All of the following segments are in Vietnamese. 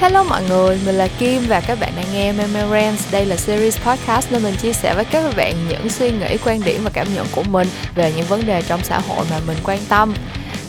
Hello mọi người, mình là Kim và các bạn đang nghe Memorands. Đây là series podcast nơi mình chia sẻ với các bạn những suy nghĩ, quan điểm và cảm nhận của mình về những vấn đề trong xã hội mà mình quan tâm.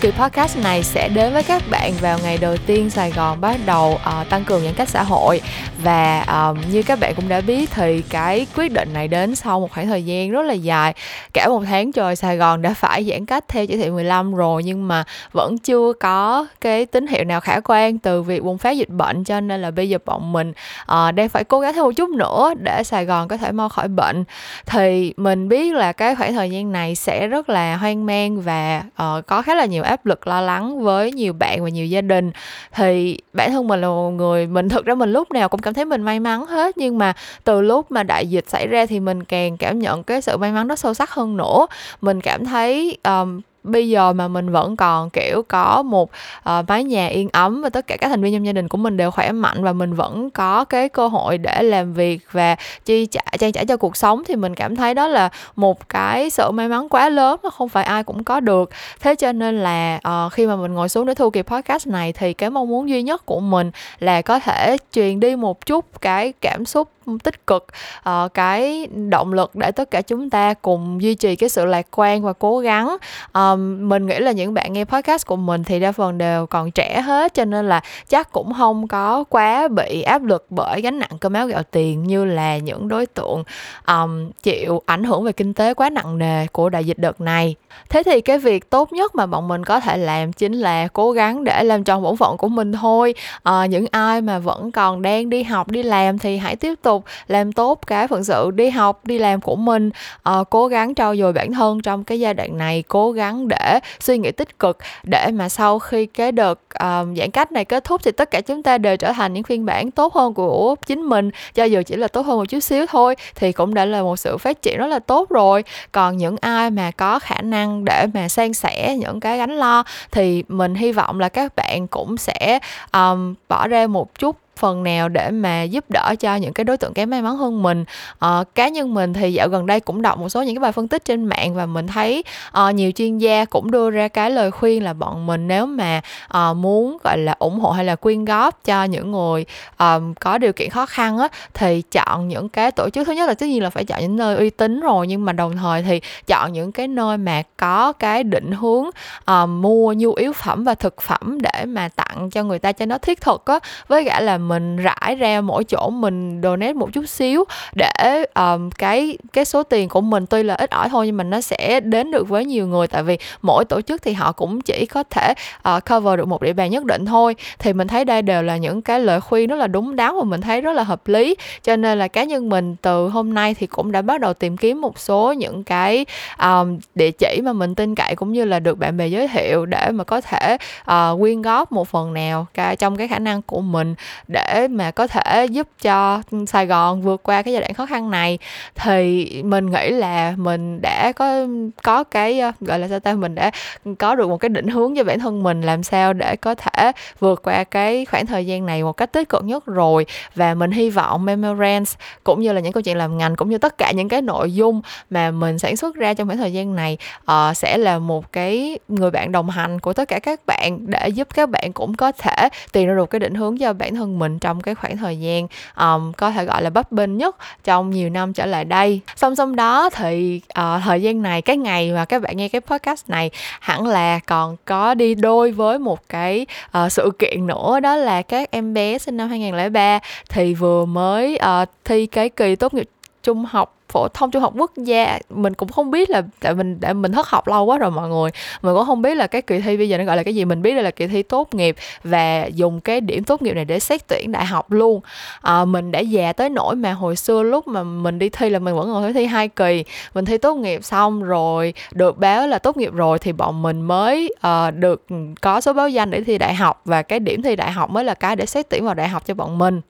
Kỳ podcast này sẽ đến với các bạn vào ngày đầu tiên Sài Gòn bắt đầu uh, tăng cường giãn cách xã hội. Và um, như các bạn cũng đã biết thì cái quyết định này đến sau một khoảng thời gian rất là dài. Cả một tháng trời Sài Gòn đã phải giãn cách theo chỉ thị 15 rồi nhưng mà vẫn chưa có cái tín hiệu nào khả quan từ việc bùng phát dịch bệnh. Cho nên là bây giờ bọn mình uh, đang phải cố gắng thêm một chút nữa để Sài Gòn có thể mau khỏi bệnh. Thì mình biết là cái khoảng thời gian này sẽ rất là hoang mang và uh, có khá là nhiều áp lực lo lắng với nhiều bạn và nhiều gia đình. Thì bản thân mình là một người mình thực ra mình lúc nào cũng cảm thấy mình may mắn hết nhưng mà từ lúc mà đại dịch xảy ra thì mình càng cảm nhận cái sự may mắn đó sâu sắc hơn nữa. Mình cảm thấy um, bây giờ mà mình vẫn còn kiểu có một uh, mái nhà yên ấm và tất cả các thành viên trong gia đình của mình đều khỏe mạnh và mình vẫn có cái cơ hội để làm việc và chi trả trang trải cho cuộc sống thì mình cảm thấy đó là một cái sự may mắn quá lớn mà không phải ai cũng có được. Thế cho nên là uh, khi mà mình ngồi xuống để thu kỳ podcast này thì cái mong muốn duy nhất của mình là có thể truyền đi một chút cái cảm xúc tích cực uh, cái động lực để tất cả chúng ta cùng duy trì cái sự lạc quan và cố gắng. Um, mình nghĩ là những bạn nghe podcast của mình thì đa phần đều còn trẻ hết cho nên là chắc cũng không có quá bị áp lực bởi gánh nặng cơm áo gạo tiền như là những đối tượng um, chịu ảnh hưởng về kinh tế quá nặng nề của đại dịch đợt này thế thì cái việc tốt nhất mà bọn mình có thể làm chính là cố gắng để làm tròn bổn phận của mình thôi. À, những ai mà vẫn còn đang đi học đi làm thì hãy tiếp tục làm tốt cái phận sự đi học đi làm của mình. À, cố gắng trau dồi bản thân trong cái giai đoạn này cố gắng để suy nghĩ tích cực để mà sau khi cái đợt à, giãn cách này kết thúc thì tất cả chúng ta đều trở thành những phiên bản tốt hơn của chính mình. Cho dù chỉ là tốt hơn một chút xíu thôi thì cũng đã là một sự phát triển rất là tốt rồi. Còn những ai mà có khả năng năng để mà san sẻ những cái gánh lo thì mình hy vọng là các bạn cũng sẽ um, bỏ ra một chút phần nào để mà giúp đỡ cho những cái đối tượng kém may mắn hơn mình. À, cá nhân mình thì dạo gần đây cũng đọc một số những cái bài phân tích trên mạng và mình thấy à, nhiều chuyên gia cũng đưa ra cái lời khuyên là bọn mình nếu mà à, muốn gọi là ủng hộ hay là quyên góp cho những người à, có điều kiện khó khăn á thì chọn những cái tổ chức. Thứ nhất là tất nhiên là phải chọn những nơi uy tín rồi nhưng mà đồng thời thì chọn những cái nơi mà có cái định hướng à, mua nhu yếu phẩm và thực phẩm để mà tặng cho người ta cho nó thiết thực á. Với cả là mình rải ra mỗi chỗ mình donate một chút xíu để um, cái cái số tiền của mình tuy là ít ỏi thôi nhưng mà nó sẽ đến được với nhiều người. Tại vì mỗi tổ chức thì họ cũng chỉ có thể uh, cover được một địa bàn nhất định thôi. Thì mình thấy đây đều là những cái lời khuyên rất là đúng đắn và mình thấy rất là hợp lý. Cho nên là cá nhân mình từ hôm nay thì cũng đã bắt đầu tìm kiếm một số những cái um, địa chỉ mà mình tin cậy cũng như là được bạn bè giới thiệu để mà có thể uh, quyên góp một phần nào cái trong cái khả năng của mình để để mà có thể giúp cho Sài Gòn vượt qua cái giai đoạn khó khăn này. Thì mình nghĩ là mình đã có có cái ờ, gọi là sao ta mình đã có được một cái định hướng cho bản thân mình làm sao để có thể vượt qua cái khoảng thời gian này một cách tích cực nhất rồi. Và mình hy vọng Memorance cũng như là những câu chuyện làm ngành cũng như tất cả những cái nội dung mà mình sản xuất ra trong khoảng thời gian này uh, sẽ là một cái người bạn đồng hành của tất cả các bạn để giúp các bạn cũng có thể tìm ra được cái định hướng cho bản thân mình mình trong cái khoảng thời gian um, có thể gọi là bấp bênh nhất trong nhiều năm trở lại đây. Song song đó thì uh, thời gian này cái ngày mà các bạn nghe cái podcast này hẳn là còn có đi đôi với một cái uh, sự kiện nữa đó là các em bé sinh năm 2003 thì vừa mới uh, thi cái kỳ tốt nghiệp trung học phổ thông trung học quốc gia mình cũng không biết là tại mình tại mình thất học lâu quá rồi mọi người. Mình cũng không biết là cái kỳ thi bây giờ nó gọi là cái gì mình biết đây là kỳ thi tốt nghiệp và dùng cái điểm tốt nghiệp này để xét tuyển đại học luôn. À, mình đã già tới nỗi mà hồi xưa lúc mà mình đi thi là mình vẫn còn phải thi hai kỳ. Mình thi tốt nghiệp xong rồi được báo là tốt nghiệp rồi thì bọn mình mới uh, được có số báo danh để thi đại học và cái điểm thi đại học mới là cái để xét tuyển vào đại học cho bọn mình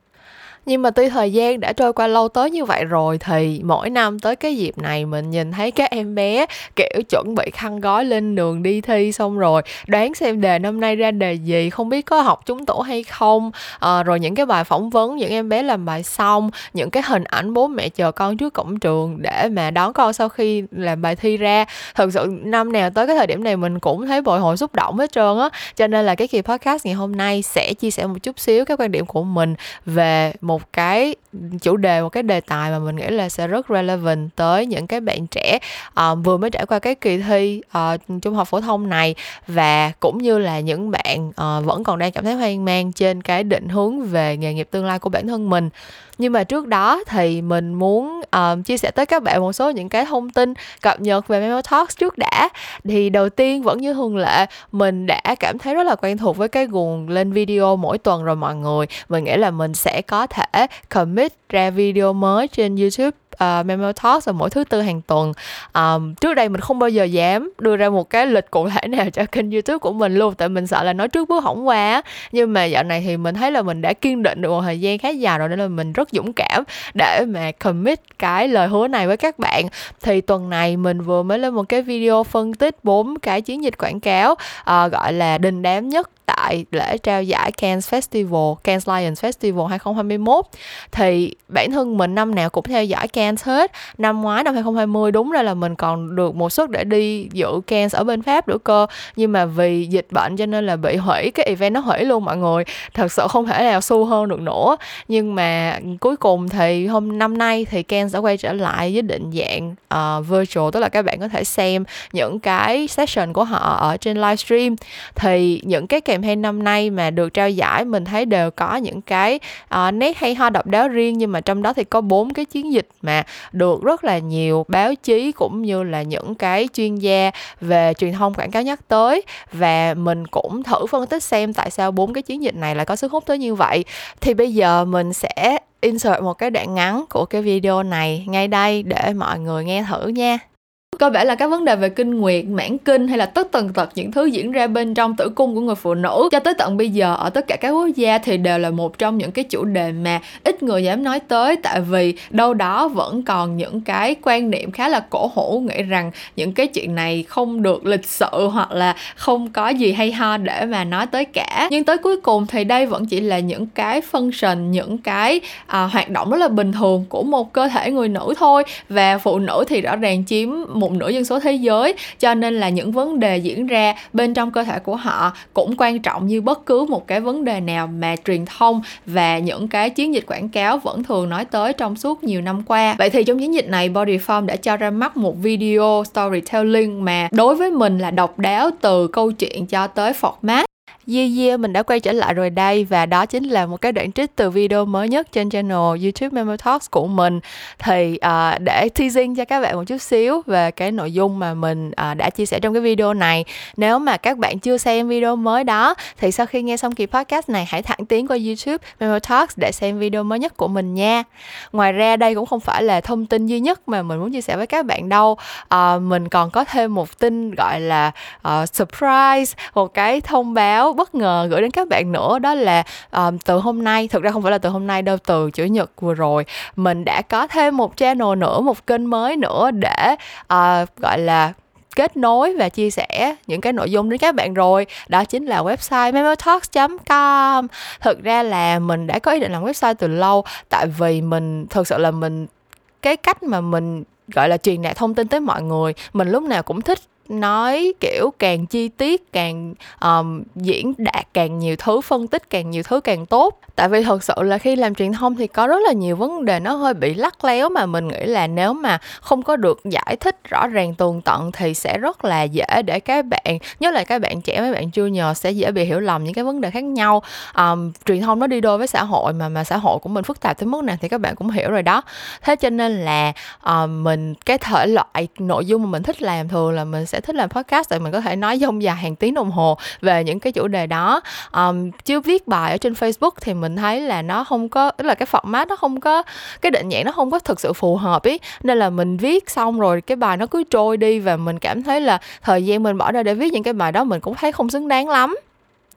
nhưng mà tuy thời gian đã trôi qua lâu tới như vậy rồi thì mỗi năm tới cái dịp này mình nhìn thấy các em bé kiểu chuẩn bị khăn gói lên đường đi thi xong rồi đoán xem đề năm nay ra đề gì không biết có học trúng tủ hay không. À, rồi những cái bài phỏng vấn những em bé làm bài xong những cái hình ảnh bố mẹ chờ con trước cổng trường để mà đón con sau khi làm bài thi ra. Thực sự năm nào tới cái thời điểm này mình cũng thấy bồi hồi xúc động hết trơn á. Cho nên là cái kỳ podcast ngày hôm nay sẽ chia sẻ một chút xíu cái quan điểm của mình về một cái chủ đề một cái đề tài mà mình nghĩ là sẽ rất relevant tới những cái bạn trẻ uh, vừa mới trải qua cái kỳ thi uh, trung học phổ thông này. Và cũng như là những bạn uh, vẫn còn đang cảm thấy hoang mang trên cái định hướng về nghề nghiệp tương lai của bản thân mình. Nhưng mà trước đó thì mình muốn uh, chia sẻ tới các bạn một số những cái thông tin cập nhật về Memo Talks trước đã. Thì đầu tiên vẫn như thường lệ mình đã cảm thấy rất là quen thuộc với cái guồng lên video mỗi tuần rồi mọi người. Mình nghĩ là mình sẽ có thể Beat ra video mới trên YouTube. Ờ, uh, Memo Talks vào mỗi thứ tư hàng tuần. Um, trước đây mình không bao giờ dám đưa ra một cái lịch cụ thể nào cho kênh youtube của mình luôn tại mình sợ là nói trước bước hỏng qua nhưng mà dạo này thì mình thấy là mình đã kiên định được một thời gian khá dài rồi nên là mình rất dũng cảm để mà commit cái lời hứa này với các bạn. Thì tuần này mình vừa mới lên một cái video phân tích bốn cái chiến dịch quảng cáo uh, gọi là đình đám nhất tại lễ trao giải Cannes Festival, Cannes Lions Festival 2021 thì bản thân mình năm nào cũng theo dõi Cannes hết. Năm ngoái năm 2020 đúng ra là mình còn được một suất để đi dự Cannes ở bên Pháp nữa cơ. Nhưng mà vì dịch bệnh cho nên là bị hủy cái event nó hủy luôn mọi người. Thật sự không thể nào xu hơn được nữa. Nhưng mà cuối cùng thì hôm năm nay thì Cannes đã quay trở lại với định dạng uh, virtual tức là các bạn có thể xem những cái session của họ ở trên livestream thì những cái kèm campaign năm nay mà được trao giải mình thấy đều có những cái uh, nét hay ho độc đáo riêng nhưng mà trong đó thì có bốn cái chiến dịch mà được rất là nhiều báo chí cũng như là những cái chuyên gia về truyền thông quảng cáo nhắc tới. Và mình cũng thử phân tích xem tại sao bốn cái chiến dịch này lại có sức hút tới như vậy. Thì bây giờ mình sẽ insert một cái đoạn ngắn của cái video này ngay đây để mọi người nghe thử nha có vẻ là các vấn đề về kinh nguyệt mãn kinh hay là tất tần tật những thứ diễn ra bên trong tử cung của người phụ nữ cho tới tận bây giờ ở tất cả các quốc gia thì đều là một trong những cái chủ đề mà ít người dám nói tới. Tại vì đâu đó vẫn còn những cái quan niệm khá là cổ hủ nghĩ rằng những cái chuyện này không được lịch sự hoặc là không có gì hay ho để mà nói tới cả. Nhưng tới cuối cùng thì đây vẫn chỉ là những cái function những cái à, hoạt động rất là bình thường của một cơ thể người nữ thôi. Và phụ nữ thì rõ ràng chiếm một một nửa dân số thế giới. Cho nên là những vấn đề diễn ra bên trong cơ thể của họ cũng quan trọng như bất cứ một cái vấn đề nào mà truyền thông và những cái chiến dịch quảng cáo vẫn thường nói tới trong suốt nhiều năm qua. Vậy thì trong chiến dịch này Bodyform đã cho ra mắt một video storytelling mà đối với mình là độc đáo từ câu chuyện cho tới format. Yeah yeah, mình đã quay trở lại rồi đây và đó chính là một cái đoạn trích từ video mới nhất trên channel YouTube Memo Talks của mình. Thì uh, để teasing cho các bạn một chút xíu về cái nội dung mà mình uh, đã chia sẻ trong cái video này. Nếu mà các bạn chưa xem video mới đó thì sau khi nghe xong kỳ podcast này hãy thẳng tiến qua YouTube Memo Talks để xem video mới nhất của mình nha. Ngoài ra đây cũng không phải là thông tin duy nhất mà mình muốn chia sẻ với các bạn đâu. Uh, mình còn có thêm một tin gọi là uh, surprise một cái thông báo bất ngờ gửi đến các bạn nữa đó là um, từ hôm nay thực ra không phải là từ hôm nay đâu từ chủ nhật vừa rồi mình đã có thêm một channel nữa một kênh mới nữa để uh, gọi là kết nối và chia sẻ những cái nội dung đến các bạn rồi. Đó chính là website memotalks.com thực ra là mình đã có ý định làm website từ lâu tại vì mình thực sự là mình cái cách mà mình gọi là truyền đạt thông tin tới mọi người mình lúc nào cũng thích nói kiểu càng chi tiết càng um, diễn đạt càng nhiều thứ phân tích càng nhiều thứ càng tốt. Tại vì thật sự là khi làm truyền thông thì có rất là nhiều vấn đề nó hơi bị lắc léo mà mình nghĩ là nếu mà không có được giải thích rõ ràng tường tận thì sẽ rất là dễ để các bạn nhất là các bạn trẻ mấy bạn chưa nhờ sẽ dễ bị hiểu lầm những cái vấn đề khác nhau. Um, truyền thông nó đi đôi với xã hội mà mà xã hội của mình phức tạp tới mức nào thì các bạn cũng hiểu rồi đó. Thế cho nên là um, mình cái thể loại nội dung mà mình thích làm thường là mình sẽ thích làm podcast tại mình có thể nói dông dài hàng tiếng đồng hồ về những cái chủ đề đó. Um, chứ viết bài ở trên facebook thì mình thấy là nó không có tức là cái format nó không có cái định dạng nó không có thực sự phù hợp ý. Nên là mình viết xong rồi cái bài nó cứ trôi đi và mình cảm thấy là thời gian mình bỏ ra để viết những cái bài đó mình cũng thấy không xứng đáng lắm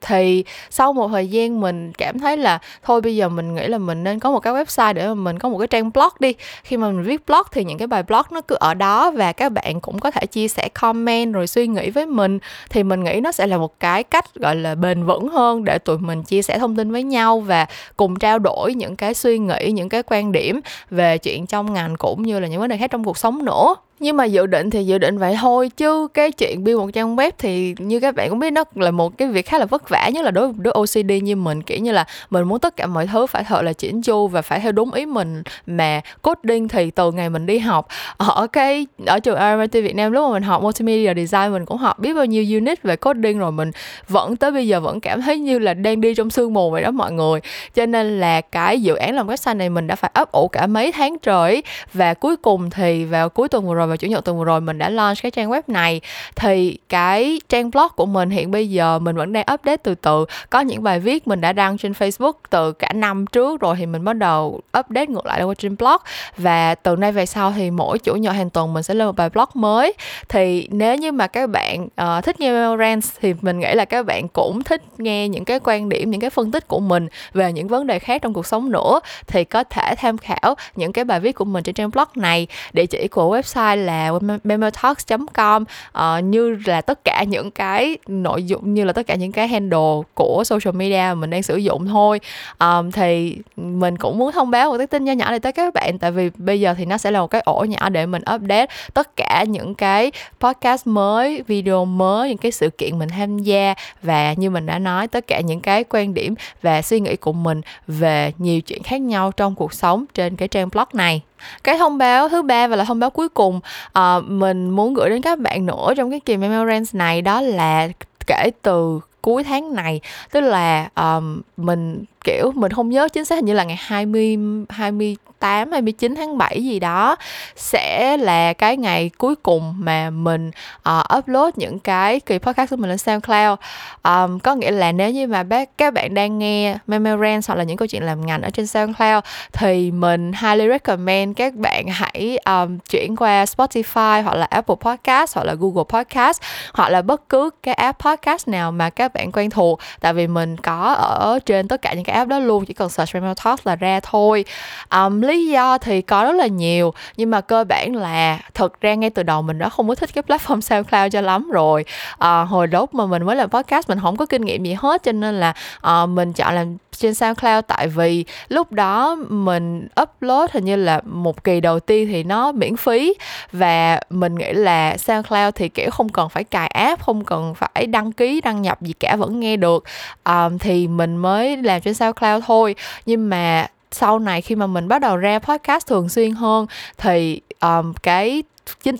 thì sau một thời gian mình cảm thấy là thôi bây giờ mình nghĩ là mình nên có một cái website để mà mình có một cái trang blog đi. Khi mà mình viết blog thì những cái bài blog nó cứ ở đó và các bạn cũng có thể chia sẻ comment rồi suy nghĩ với mình. Thì mình nghĩ nó sẽ là một cái cách, gọi là, bền vững hơn để tụi mình chia sẻ thông tin với nhau và cùng trao đổi những cái suy nghĩ, những cái quan điểm về chuyện trong ngành cũng như là những vấn đề khác trong cuộc sống nữa nhưng mà dự định thì dự định vậy thôi, chứ cái chuyện build một trang web thì như các bạn cũng biết, nó là một cái việc khá là vất vả, nhất là đối với đứa OCD như mình. Kiểu như là mình muốn tất cả mọi thứ phải thật là chỉnh chu và phải theo đúng ý mình. Mà coding thì từ ngày mình đi học, ở cái, ở trường RMIT Việt Nam lúc mà mình học multimedia design, mình cũng học biết bao nhiêu unit về coding rồi mình vẫn tới bây giờ vẫn cảm thấy như là đang đi trong sương mù vậy đó mọi người. Cho nên là cái dự án làm website này mình đã phải ấp ủ cả mấy tháng trời và cuối cùng thì vào cuối tuần vừa rồi vào chủ nhật tuần vừa rồi mình đã launch cái trang web này. Thì cái trang blog của mình hiện bây giờ mình vẫn đang update từ từ. Có những bài viết mình đã đăng trên Facebook từ cả năm trước rồi thì mình bắt đầu update ngược lại qua trên blog. Và từ nay về sau thì mỗi chủ nhật hàng tuần mình sẽ lên một bài blog mới. Thì nếu như mà các bạn uh, thích nghe Memorance thì mình nghĩ là các bạn cũng thích nghe những cái quan điểm những cái phân tích của mình về những vấn đề khác trong cuộc sống nữa. Thì có thể tham khảo những cái bài viết của mình trên trang blog này. Địa chỉ của website là memotalks.com uh, như là tất cả những cái nội dung như là tất cả những cái handle của social media mà mình đang sử dụng thôi. Um, thì mình cũng muốn thông báo một cái tin nhỏ nhỏ này tới các bạn tại vì bây giờ thì nó sẽ là một cái ổ nhỏ để mình update tất cả những cái podcast mới video mới những cái sự kiện mình tham gia và như mình đã nói tất cả những cái quan điểm và suy nghĩ của mình về nhiều chuyện khác nhau trong cuộc sống trên cái trang blog này cái thông báo thứ ba và là thông báo cuối cùng uh, mình muốn gửi đến các bạn nữa trong cái kỳ Memorance này đó là kể từ cuối tháng này. Tức là um, mình kiểu mình không nhớ chính xác hình như là ngày 20 20 28 29 tháng 7 gì đó sẽ là cái ngày cuối cùng mà mình uh, upload những cái kỳ podcast của mình lên SoundCloud. Um, có nghĩa là nếu như mà bác các bạn đang nghe Memorance hoặc là những câu chuyện làm ngành ở trên SoundCloud thì mình highly recommend các bạn hãy um, chuyển qua Spotify hoặc là Apple Podcast hoặc là Google Podcast hoặc là bất cứ cái app podcast nào mà các bạn quen thuộc. Tại vì mình có ở trên tất cả những cái app đó luôn chỉ cần search Memo Talk là ra thôi. Um, lý do thì có rất là nhiều nhưng mà cơ bản là thực ra ngay từ đầu mình đã không có thích cái platform SoundCloud cho lắm rồi. À, hồi lúc mà mình mới làm podcast mình không có kinh nghiệm gì hết cho nên là à, mình chọn làm trên SoundCloud tại vì lúc đó mình upload hình như là một kỳ đầu tiên thì nó miễn phí. Và mình nghĩ là SoundCloud thì kiểu không cần phải cài app không cần phải đăng ký đăng nhập gì cả vẫn nghe được. Um, thì mình mới làm trên SoundCloud thôi. Nhưng mà sau này khi mà mình bắt đầu ra podcast thường xuyên hơn thì um, cái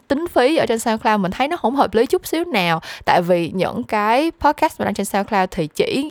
tính phí ở trên SoundCloud mình thấy nó không hợp lý chút xíu nào. Tại vì những cái podcast mình đăng trên SoundCloud thì chỉ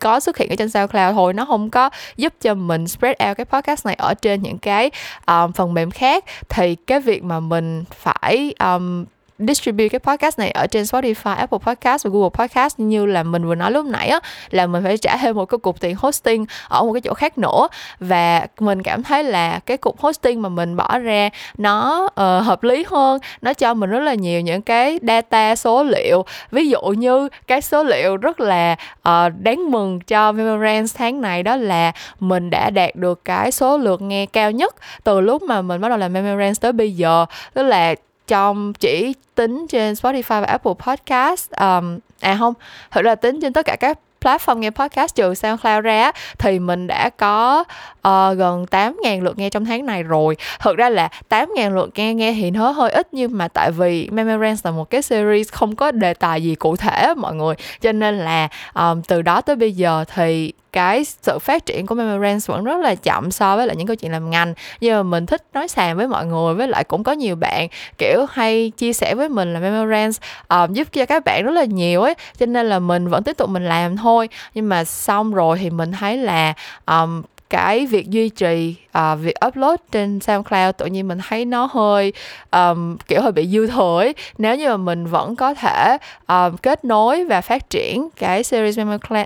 có xuất hiện ở trên SoundCloud thôi nó không có giúp cho mình spread out cái podcast này ở trên những cái um, phần mềm khác. Thì cái việc mà mình phải um, distribute cái podcast này ở trên Spotify, Apple Podcast và Google Podcast. Như là mình vừa nói lúc nãy á là mình phải trả thêm một cái cục tiền hosting ở một cái chỗ khác nữa. Và mình cảm thấy là cái cục hosting mà mình bỏ ra nó uh, hợp lý hơn. Nó cho mình rất là nhiều những cái data số liệu. Ví dụ như cái số liệu rất là uh, đáng mừng cho Memorance tháng này đó là mình đã đạt được cái số lượt nghe cao nhất từ lúc mà mình bắt đầu làm Memorance tới bây giờ. Tức là trong chỉ tính trên Spotify và Apple Podcast. Um, à không thực ra tính trên tất cả các platform nghe podcast trừ SoundCloud ra thì mình đã có uh, gần 8.000 lượt nghe trong tháng này rồi. Thực ra là 8.000 lượt nghe nghe thì nó hơi ít nhưng mà tại vì Memorance là một cái series không có đề tài gì cụ thể mọi người. Cho nên là um, từ đó tới bây giờ thì cái sự phát triển của Memorance vẫn rất là chậm so với lại những câu chuyện làm ngành. Nhưng mà mình thích nói sàn với mọi người với lại cũng có nhiều bạn kiểu hay chia sẻ với mình là Memorance um, ờ, giúp cho các bạn rất là nhiều ấy. Cho nên là mình vẫn tiếp tục mình làm thôi. Nhưng mà xong rồi thì mình thấy là um, cái việc duy trì uh, việc upload trên SoundCloud tự nhiên mình thấy nó hơi um, kiểu hơi bị dư thừa ấy. nếu như mà mình vẫn có thể um, kết nối và phát triển cái series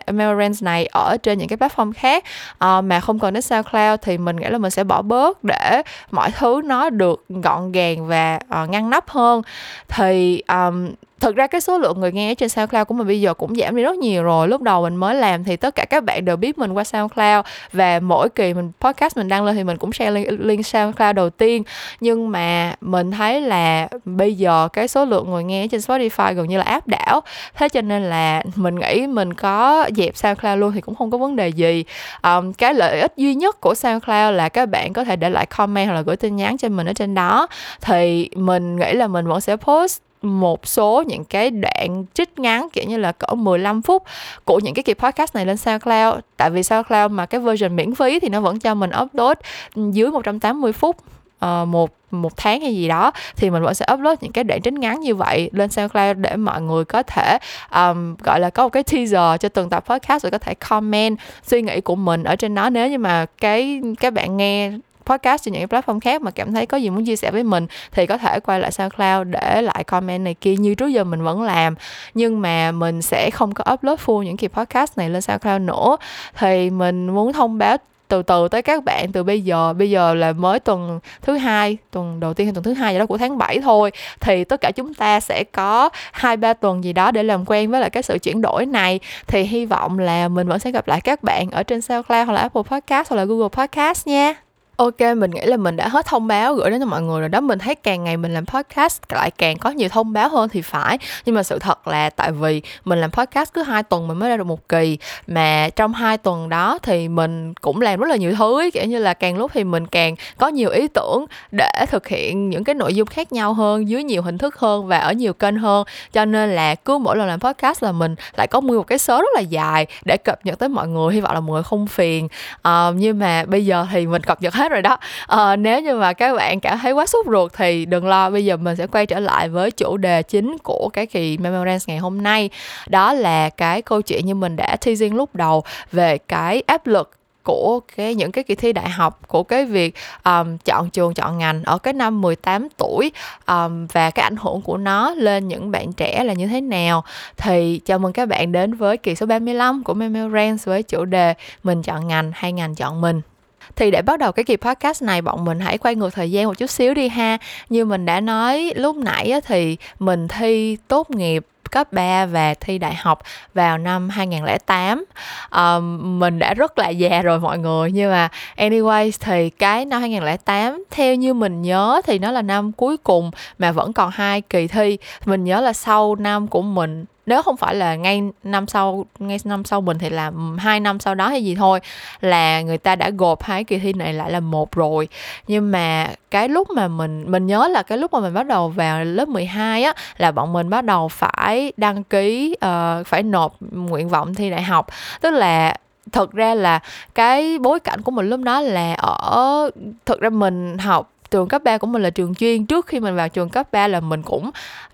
Memorance này ở trên những cái platform khác uh, mà không cần đến SoundCloud thì mình nghĩ là mình sẽ bỏ bớt để mọi thứ nó được gọn gàng và uh, ngăn nắp hơn thì um, thực ra cái số lượng người nghe trên SoundCloud của mình bây giờ cũng giảm đi rất nhiều rồi. Lúc đầu mình mới làm thì tất cả các bạn đều biết mình qua SoundCloud và mỗi kỳ mình podcast mình đăng lên thì mình cũng share link, link SoundCloud đầu tiên. Nhưng mà mình thấy là bây giờ cái số lượng người nghe trên Spotify gần như là áp đảo. Thế cho nên là mình nghĩ mình có dẹp SoundCloud luôn thì cũng không có vấn đề gì. Um, cái lợi ích duy nhất của SoundCloud là các bạn có thể để lại comment hoặc là gửi tin nhắn cho mình ở trên đó. Thì mình nghĩ là mình vẫn sẽ post một số những cái đoạn trích ngắn kiểu như là cỡ 15 phút của những cái kỳ podcast này lên SoundCloud. Tại vì SoundCloud mà cái version miễn phí thì nó vẫn cho mình upload dưới 180 phút uh, một một tháng hay gì đó thì mình vẫn sẽ upload những cái đoạn trích ngắn như vậy lên SoundCloud để mọi người có thể um, gọi là có một cái teaser cho từng tập podcast rồi có thể comment suy nghĩ của mình ở trên đó. Nếu như mà cái các bạn nghe podcast trên những cái platform khác mà cảm thấy có gì muốn chia sẻ với mình thì có thể quay lại SoundCloud để lại comment này kia như trước giờ mình vẫn làm. Nhưng mà mình sẽ không có upload full những kỳ podcast này lên SoundCloud nữa. Thì mình muốn thông báo từ từ tới các bạn từ bây giờ. Bây giờ là mới tuần thứ hai, tuần đầu tiên hay tuần thứ hai gì đó của tháng 7 thôi. Thì tất cả chúng ta sẽ có hai, ba tuần gì đó để làm quen với lại cái sự chuyển đổi này. Thì hy vọng là mình vẫn sẽ gặp lại các bạn ở trên SoundCloud hoặc là Apple Podcast hoặc là Google Podcast nha. Ok, mình nghĩ là mình đã hết thông báo gửi đến cho mọi người rồi đó. Mình thấy càng ngày mình làm podcast lại càng có nhiều thông báo hơn thì phải. Nhưng mà sự thật là tại vì mình làm podcast cứ hai tuần mình mới ra được một kỳ mà trong hai tuần đó thì mình cũng làm rất là nhiều thứ ấy. kiểu như là càng lúc thì mình càng có nhiều ý tưởng để thực hiện những cái nội dung khác nhau hơn dưới nhiều hình thức hơn và ở nhiều kênh hơn. Cho nên là cứ mỗi lần làm podcast là mình lại có một cái số rất là dài để cập nhật tới mọi người. Hy vọng là mọi người không phiền. Uh, nhưng mà bây giờ thì mình cập nhật hết rồi đó. À, nếu như mà các bạn cảm thấy quá sốt ruột thì đừng lo bây giờ mình sẽ quay trở lại với chủ đề chính của cái kỳ Memorance ngày hôm nay. Đó là cái câu chuyện như mình đã teasing lúc đầu về cái áp lực của cái những cái kỳ thi đại học của cái việc um, chọn trường chọn ngành ở cái năm 18 tuổi um, và cái ảnh hưởng của nó lên những bạn trẻ là như thế nào. Thì chào mừng các bạn đến với kỳ số 35 của Memorance với chủ đề mình chọn ngành hay ngành chọn mình thì để bắt đầu cái kỳ podcast này bọn mình hãy quay ngược thời gian một chút xíu đi ha. Như mình đã nói lúc nãy thì mình thi tốt nghiệp cấp 3 và thi đại học vào năm 2008 um, mình đã rất là già rồi mọi người nhưng mà anyways thì cái năm 2008 theo như mình nhớ thì nó là năm cuối cùng mà vẫn còn hai kỳ thi. Mình nhớ là sau năm của mình nếu không phải là ngay năm sau ngay năm sau mình thì là hai năm sau đó hay gì thôi là người ta đã gộp hai kỳ thi này lại là một rồi. Nhưng mà cái lúc mà mình mình nhớ là cái lúc mà mình bắt đầu vào lớp 12 á là bọn mình bắt đầu phải đăng ký uh, phải nộp nguyện vọng thi đại học. Tức là thực ra là cái bối cảnh của mình lúc đó là ở thực ra mình học trường cấp 3 của mình là trường chuyên. Trước khi mình vào trường cấp 3 là mình cũng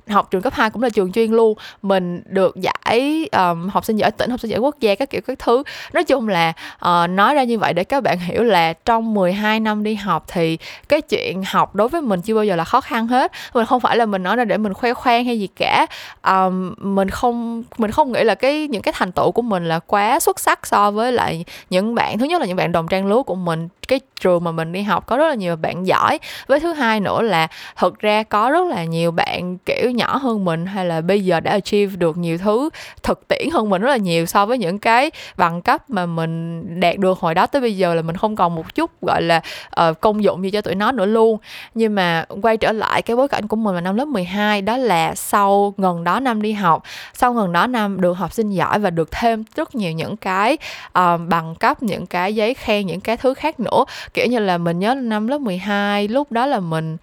học trường cấp 2 cũng là trường chuyên luôn. Mình được giải um, học sinh giỏi tỉnh học sinh giỏi quốc gia các kiểu các thứ. Nói chung là uh, nói ra như vậy để các bạn hiểu là trong 12 năm đi học thì cái chuyện học đối với mình chưa bao giờ là khó khăn hết. Mình không phải là mình nói ra để mình khoe khoang hay gì cả. Um, mình không mình không nghĩ là cái những cái thành tựu của mình là quá xuất sắc so với lại những bạn thứ nhất là những bạn đồng trang lứa của mình. Cái trường mà mình đi học có rất là nhiều bạn giỏi. Với thứ hai nữa là thực ra có rất là nhiều bạn kiểu nhỏ hơn mình hay là bây giờ đã achieve được nhiều thứ thực tiễn hơn mình rất là nhiều so với những cái bằng cấp mà mình đạt được hồi đó tới bây giờ là mình không còn một chút gọi là uh, công dụng gì cho tụi nó nữa luôn. Nhưng mà quay trở lại cái bối cảnh của mình là năm lớp 12 đó là sau gần đó năm đi học sau gần đó năm được học sinh giỏi và được thêm rất nhiều những cái uh, bằng cấp những cái giấy khen những cái thứ khác nữa. Kiểu như là mình nhớ năm lớp 12 lúc đó là mình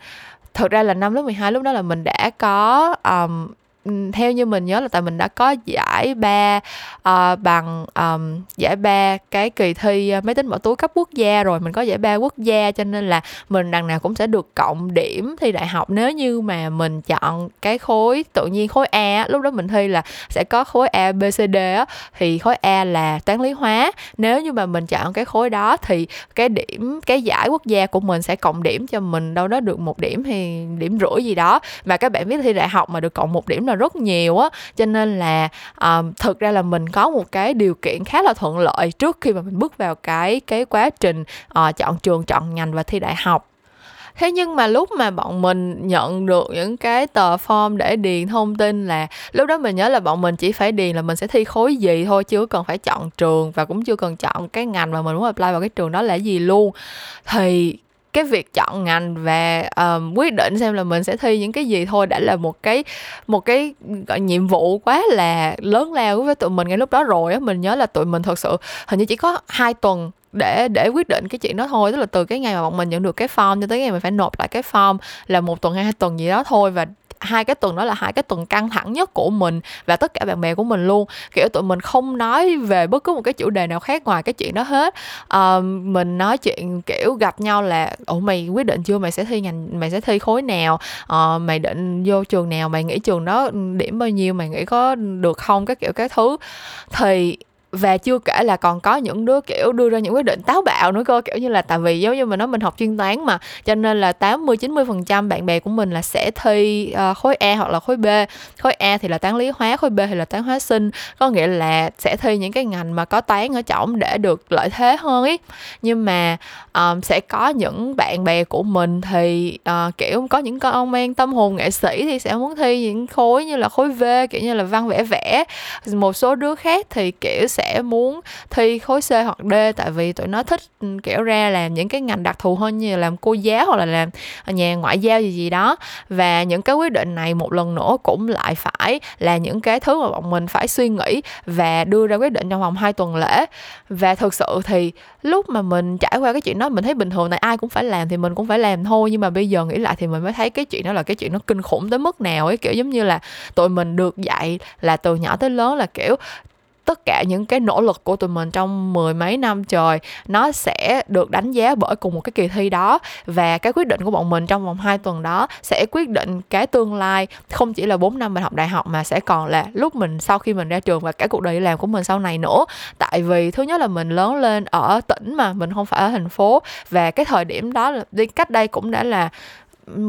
thật ra là năm lớp 12 lúc đó là mình đã có um, theo như mình nhớ là tại mình đã có giải ba uh, bằng um, giải ba cái kỳ thi ờ, máy tính mở túi cấp quốc gia rồi mình có giải ba quốc gia cho nên là mình đằng nào cũng sẽ được cộng điểm thi đại học. Nếu như mà mình chọn cái khối tự nhiên khối A lúc đó mình thi là sẽ có khối A B C D á thì khối A là toán lý hóa. Nếu như mà mình chọn cái khối đó thì cái điểm cái giải quốc gia của mình sẽ cộng điểm cho mình đâu đó được một điểm thì điểm rưỡi gì đó. Và các bạn biết thi đại học mà được cộng một điểm là là rất nhiều á. Cho nên là ờ, um, thực ra là mình có một cái điều kiện khá là thuận lợi trước khi mà mình bước vào cái cái quá trình uh, chọn trường chọn ngành và thi đại học. Thế nhưng mà lúc mà bọn mình nhận được những cái tờ form để điền thông tin là lúc đó mình nhớ là bọn mình chỉ phải điền là mình sẽ thi khối gì thôi chứ cần phải chọn trường và cũng chưa cần chọn cái ngành mà mình muốn apply vào cái trường đó là gì luôn. Thì cái việc chọn ngành và um, quyết định xem là mình sẽ thi những cái gì thôi đã là một cái một cái gọi nhiệm vụ quá là lớn lao với tụi mình ngay lúc đó rồi á. Mình nhớ là tụi mình thật sự hình như chỉ có hai tuần để để quyết định cái chuyện đó thôi. Tức là từ cái ngày mà bọn mình nhận được cái form cho tới ngày mình phải nộp lại cái form là một tuần hay hai tuần gì đó thôi và hai cái tuần đó là hai cái tuần căng thẳng nhất của mình và tất cả bạn bè của mình luôn. Kiểu tụi mình không nói về bất cứ một cái chủ đề nào khác ngoài cái chuyện đó hết. Uh, mình nói chuyện kiểu gặp nhau là ủa mày quyết định chưa? Mày sẽ thi ngành mày sẽ thi khối nào? Uh, mày định vô trường nào? Mày nghĩ trường đó điểm bao nhiêu? Mày nghĩ có được không? Các kiểu các thứ. Thì và chưa kể là còn có những đứa kiểu đưa ra những quyết định táo bạo nữa cơ kiểu như là tại vì giống như mình nói mình học chuyên toán mà cho nên là 80 90 phần trăm bạn bè của mình là sẽ thi uh, khối A hoặc là khối B. Khối A thì là toán lý hóa khối B thì là toán hóa sinh. Có nghĩa là sẽ thi những cái ngành mà có toán ở trọng để được lợi thế hơn ý nhưng mà um, sẽ có những bạn bè của mình thì uh, kiểu có những con mang tâm hồn nghệ sĩ thì sẽ muốn thi những khối như là khối V kiểu như là văn vẽ vẽ. Một số đứa khác thì kiểu sẽ sẽ muốn thi khối C hoặc D, tại vì tụi nó thích ừ, kiểu, ra làm những cái ngành đặc thù hơn như là làm cô giáo hoặc là làm ờ, nhà ngoại giao gì gì đó. Và những cái quyết định này một lần nữa cũng lại phải là những cái thứ mà bọn mình phải suy nghĩ và đưa ra quyết định trong vòng 2 tuần lễ. Và thực sự thì lúc mà mình trải qua cái chuyện đó, mình thấy bình thường này ai cũng phải làm thì mình cũng phải làm thôi. Nhưng mà bây giờ nghĩ lại thì mình mới thấy cái chuyện đó là cái chuyện nó kinh khủng tới mức nào ấy. Kiểu giống như là tụi mình được dạy là từ nhỏ tới lớn là, kiểu tất cả những cái nỗ lực của tụi mình trong mười mấy năm trời, nó sẽ được đánh giá bởi cùng một cái kỳ thi đó. Và cái quyết định của bọn mình trong vòng 2 tuần đó sẽ quyết định cái tương lai, không chỉ là 4 năm mình học đại học mà sẽ còn là lúc mình sau khi mình ra trường và cả cuộc đời đi làm của mình sau này nữa. Tại vì thứ nhất là mình lớn lên ở tỉnh mà mình không phải ở thành phố, và cái thời điểm đó là, đi cách đây cũng đã là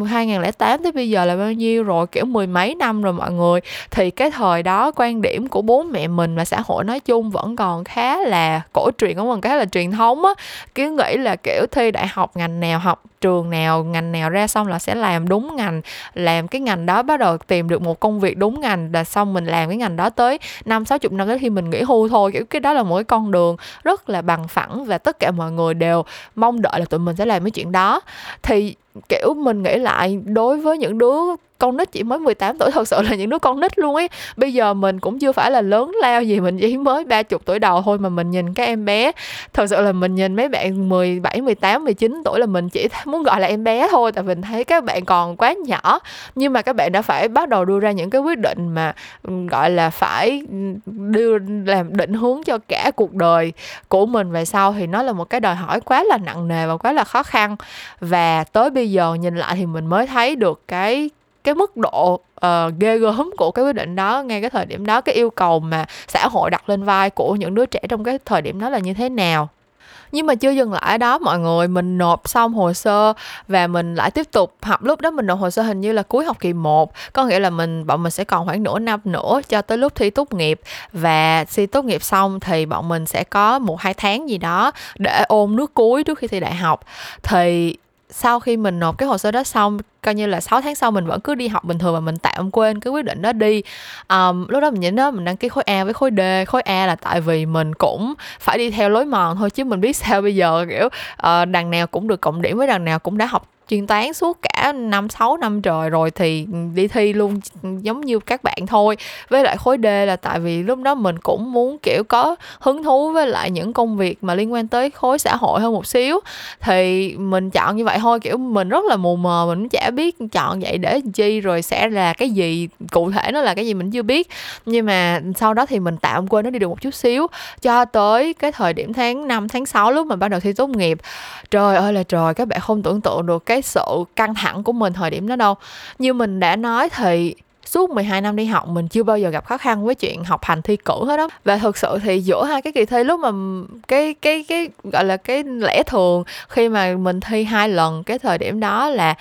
2008 tới bây giờ là bao nhiêu rồi? Kiểu mười mấy năm rồi mọi người. Thì cái thời đó quan điểm của bố mẹ mình và xã hội nói chung vẫn còn khá là cổ truyền cũng còn khá là truyền thống á. Cứ nghĩ là, kiểu, thi đại học ngành nào, học trường nào, ngành nào ra xong là sẽ làm đúng ngành, làm cái ngành đó, bắt đầu tìm được một công việc đúng ngành, là xong mình làm cái ngành đó tới năm sáu chục năm tới khi mình nghỉ hưu thôi. Kiểu cái đó là một cái con đường rất là bằng phẳng và tất cả mọi người đều mong đợi là tụi mình sẽ làm cái chuyện đó. Thì kiểu mình nghĩ lại đối với những đứa con nít chỉ mới 18 tuổi thật sự là những đứa con nít luôn ấy. Bây giờ mình cũng chưa phải là lớn lao gì mình chỉ mới ba chục tuổi đầu thôi mà mình nhìn các em bé. Thật sự là mình nhìn mấy bạn 17, 18, 19 tuổi là mình chỉ muốn gọi là em bé thôi tại mình thấy các bạn còn quá nhỏ. Nhưng mà các bạn đã phải bắt đầu đưa ra những cái quyết định mà gọi là phải đưa làm định hướng cho cả cuộc đời của mình về sau thì nó là một cái đòi hỏi quá là nặng nề và quá là khó khăn. Và tới bây giờ nhìn lại thì mình mới thấy được cái cái mức độ uh, ghê gớm của cái quyết định đó ngay cái thời điểm đó cái yêu cầu mà xã hội đặt lên vai của những đứa trẻ trong cái thời điểm đó là như thế nào. Nhưng mà chưa dừng lại ở đó mọi người mình nộp xong hồ sơ và mình lại tiếp tục học. Lúc đó mình nộp hồ sơ hình như là cuối học kỳ 1 có nghĩa là mình bọn mình sẽ còn khoảng nửa năm nữa cho tới lúc thi tốt nghiệp. Và thi tốt nghiệp xong thì bọn mình sẽ có một hai tháng gì đó để ôn nước cuối trước khi thi đại học. Thì sau khi mình nộp cái hồ sơ đó xong coi như là 6 tháng sau mình vẫn cứ đi học bình thường và mình tạm quên cái quyết định đó đi. Um, lúc đó mình nhớ đó mình đăng ký khối A với khối D. Khối A là tại vì mình cũng phải đi theo lối mòn thôi chứ mình biết sao bây giờ kiểu uh, đằng nào cũng được cộng điểm với đằng nào cũng đã học chuyên toán suốt cả năm, sáu năm trời rồi thì đi thi luôn, giống như các bạn thôi. Với lại khối D là tại vì lúc đó mình cũng muốn, kiểu, có hứng thú với lại những công việc mà liên quan tới khối xã hội hơn một xíu. Thì mình chọn như vậy thôi, kiểu, mình rất là mù mờ, mình chả biết chọn vậy để chi, rồi sẽ là cái gì, cụ thể nó là cái gì mình chưa biết. Nhưng mà sau đó thì mình tạm quên nó đi được một chút xíu, cho tới cái thời điểm tháng 5 tháng 6 lúc mà bắt đầu thi tốt nghiệp. Trời ơi là trời, các bạn không tưởng tượng được cái cái sự căng thẳng của mình thời điểm đó đâu. Như mình đã nói thì suốt 12 năm đi học mình chưa bao giờ gặp khó khăn với chuyện học hành thi cử hết đó và thực sự thì giữa hai cái kỳ thi lúc mà cái cái cái gọi là cái lẽ thường khi mà mình thi hai lần cái thời điểm đó là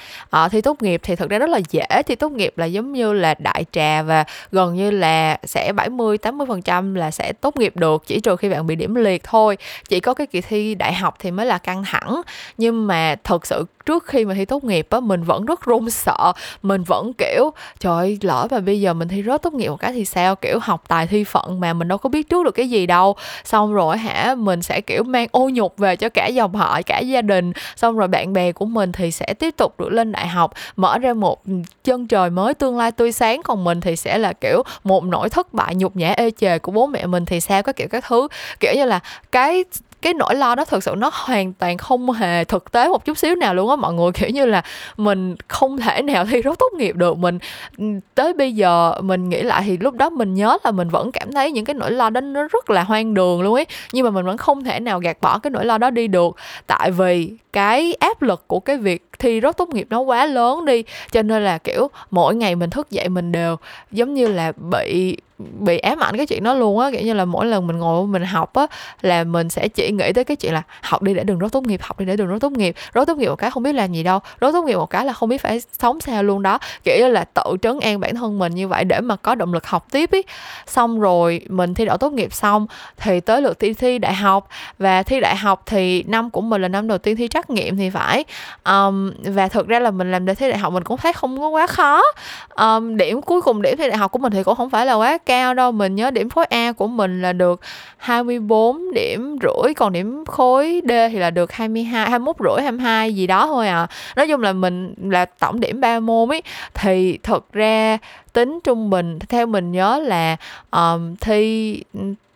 uh, thi tốt nghiệp thì thực ra rất là dễ. Thi tốt nghiệp là giống như là đại trà và gần như là sẽ 70 80 phần trăm là sẽ tốt nghiệp được chỉ trừ khi bạn bị điểm liệt thôi. Chỉ có cái kỳ thi đại học thì mới là căng thẳng. Nhưng mà thực sự trước khi mà thi tốt nghiệp á mình vẫn rất run sợ. Mình vẫn kiểu trời ơi, lỡ mà bây giờ mình thi rớt tốt nghiệp một cái thì sao? Kiểu học tài thi phận mà mình đâu có biết trước được cái gì đâu. Xong rồi hả mình sẽ kiểu mang ô nhục về cho cả dòng họ cả gia đình. Xong rồi bạn bè của mình thì sẽ tiếp tục được lên đại học mở ra một chân trời mới tương lai tươi sáng. Còn mình thì sẽ là kiểu một nỗi thất bại nhục nhã ê chề của bố mẹ mình thì sao? Các kiểu các thứ. Kiểu như là cái cái nỗi lo đó thực sự nó hoàn toàn không hề thực tế một chút xíu nào luôn á. Mọi người kiểu như là mình không thể nào thi rốt tốt nghiệp được. Mình ừ, tới bây giờ mình nghĩ lại thì lúc đó mình nhớ là mình vẫn cảm thấy những cái nỗi lo đó nó rất là hoang đường luôn ấy. Nhưng mà mình vẫn không thể nào gạt bỏ cái nỗi lo đó đi được. Tại vì cái áp lực của cái việc thi rớt tốt nghiệp nó quá lớn đi cho nên là kiểu mỗi ngày mình thức dậy mình đều giống như là bị bị ám ảnh cái chuyện đó luôn á. Kiểu như là mỗi lần mình ngồi mình học á là mình sẽ chỉ nghĩ tới cái chuyện là học đi để đừng rốt tốt nghiệp học đi để đừng rốt tốt nghiệp. Rốt tốt nghiệp một cái không biết làm gì đâu rốt tốt nghiệp một cái là không biết phải sống sao luôn đó. Kiểu như là tự trấn an bản thân mình như vậy để mà có động lực học tiếp ý. Xong rồi mình thi đậu tốt nghiệp xong thì tới lượt thi thi đại học. Và thi đại học thì năm của mình là năm đầu tiên thi trắc nghiệm thì phải. Um, và thực ra là mình làm đề thi đại học mình cũng thấy không có quá khó. Um, điểm cuối cùng điểm thi đại học của mình thì cũng không phải là quá cao đâu. Mình nhớ điểm khối A của mình là được 24 điểm rưỡi còn điểm khối D thì là được 22 21 rưỡi 22 gì đó thôi à. Nói chung là mình là tổng điểm 3 môn ấy thì thực ra tính trung bình theo mình nhớ là um, thi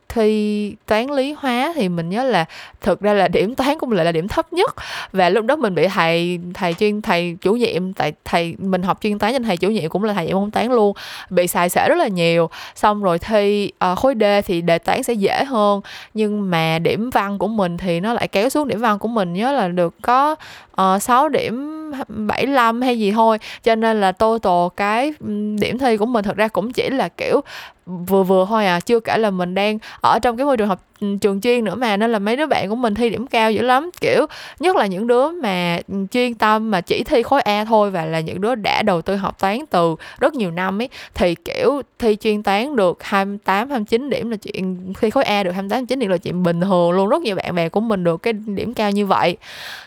thi toán lý hóa thì mình nhớ là thực ra là điểm toán cũng lại là điểm thấp nhất. Và lúc đó mình bị thầy thầy chuyên thầy chủ nhiệm tại thầy mình học chuyên toán nên thầy chủ nhiệm cũng là thầy dạy môn toán luôn bị xài xẻ rất là nhiều. Xong rồi thi uh, khối D thì đề toán sẽ dễ hơn. Nhưng mà điểm văn của mình thì nó lại kéo xuống điểm văn của mình nhớ là được có ờ, uh, 6 điểm 75 hay gì thôi. Cho nên là total cái điểm thi của mình thật ra cũng chỉ là, kiểu, vừa vừa thôi à chưa kể là mình đang ở trong cái môi trường học trường chuyên nữa mà, nên là mấy đứa bạn của mình thi điểm cao dữ lắm. Kiểu, nhất là những đứa mà chuyên tâm mà chỉ thi khối A thôi và là những đứa đã đầu tư học toán từ rất nhiều năm ấy, thì, kiểu, thi chuyên toán được 28 29 điểm là chuyện thi khối A được 28 29 điểm là chuyện bình thường luôn. Rất nhiều bạn bè của mình được cái điểm cao như vậy.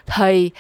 Thì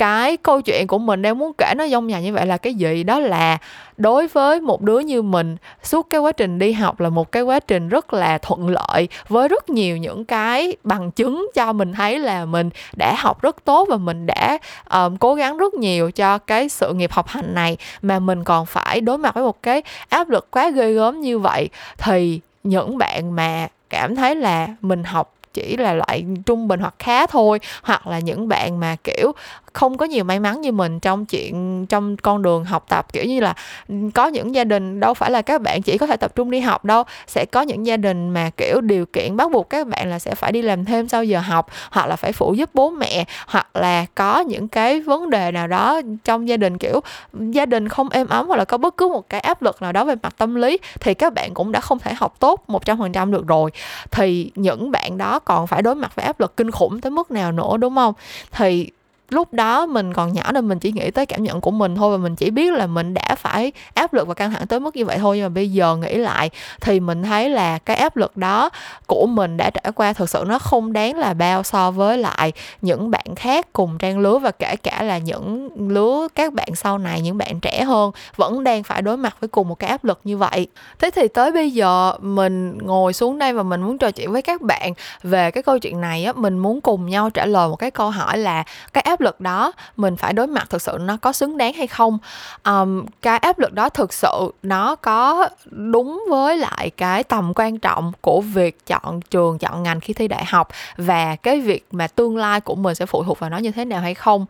cái câu chuyện của mình đang muốn kể nó dông dài như vậy là cái gì? Đó là đối với một đứa như mình suốt cái quá trình đi học là một cái quá trình rất là thuận lợi với rất nhiều những cái bằng chứng cho mình thấy là mình đã học rất tốt và mình đã um, cố gắng rất nhiều cho cái sự nghiệp học hành này mà mình còn phải đối mặt với một cái áp lực quá ghê gớm như vậy. Thì những bạn mà cảm thấy là mình học chỉ là loại trung bình hoặc khá thôi hoặc là những bạn mà kiểu không có nhiều may mắn như mình trong chuyện, trong con đường học tập. Kiểu như là ừ, có những gia đình đâu phải là các bạn chỉ có thể tập trung đi học đâu. Sẽ có những gia đình mà, kiểu, điều kiện bắt buộc các bạn là sẽ phải đi làm thêm sau giờ học, hoặc là phải phụ giúp bố mẹ, hoặc là có những cái vấn đề nào đó trong gia đình. Kiểu, gia đình không êm ấm hoặc là có bất cứ một cái áp lực nào đó về mặt tâm lý thì các bạn cũng đã không thể học tốt một trăm phần trăm được rồi. Thì những bạn đó còn phải đối mặt với áp lực kinh khủng tới mức nào nữa, đúng không? Thì lúc đó mình còn nhỏ nên mình chỉ nghĩ tới cảm nhận của mình thôi và mình chỉ biết là mình đã phải áp lực và căng thẳng tới mức như vậy thôi. Nhưng mà bây giờ nghĩ lại thì mình thấy là cái áp lực đó của mình đã trải qua thực sự nó không đáng là bao so với lại những bạn khác cùng trang lứa và kể cả là những lứa các bạn sau này, những bạn trẻ hơn vẫn đang phải đối mặt với cùng một cái áp lực như vậy. Thế thì tới bây giờ mình ngồi xuống đây và mình muốn trò chuyện với các bạn về cái câu chuyện này á, mình muốn cùng nhau trả lời một cái câu hỏi là cái áp áp lực đó mình phải đối mặt thực sự nó có xứng đáng hay không? Um, cái áp lực đó thực sự nó có đúng với lại cái tầm quan trọng của việc chọn trường chọn ngành khi thi đại học và cái việc mà tương lai của mình sẽ phụ thuộc vào nó như thế nào hay không?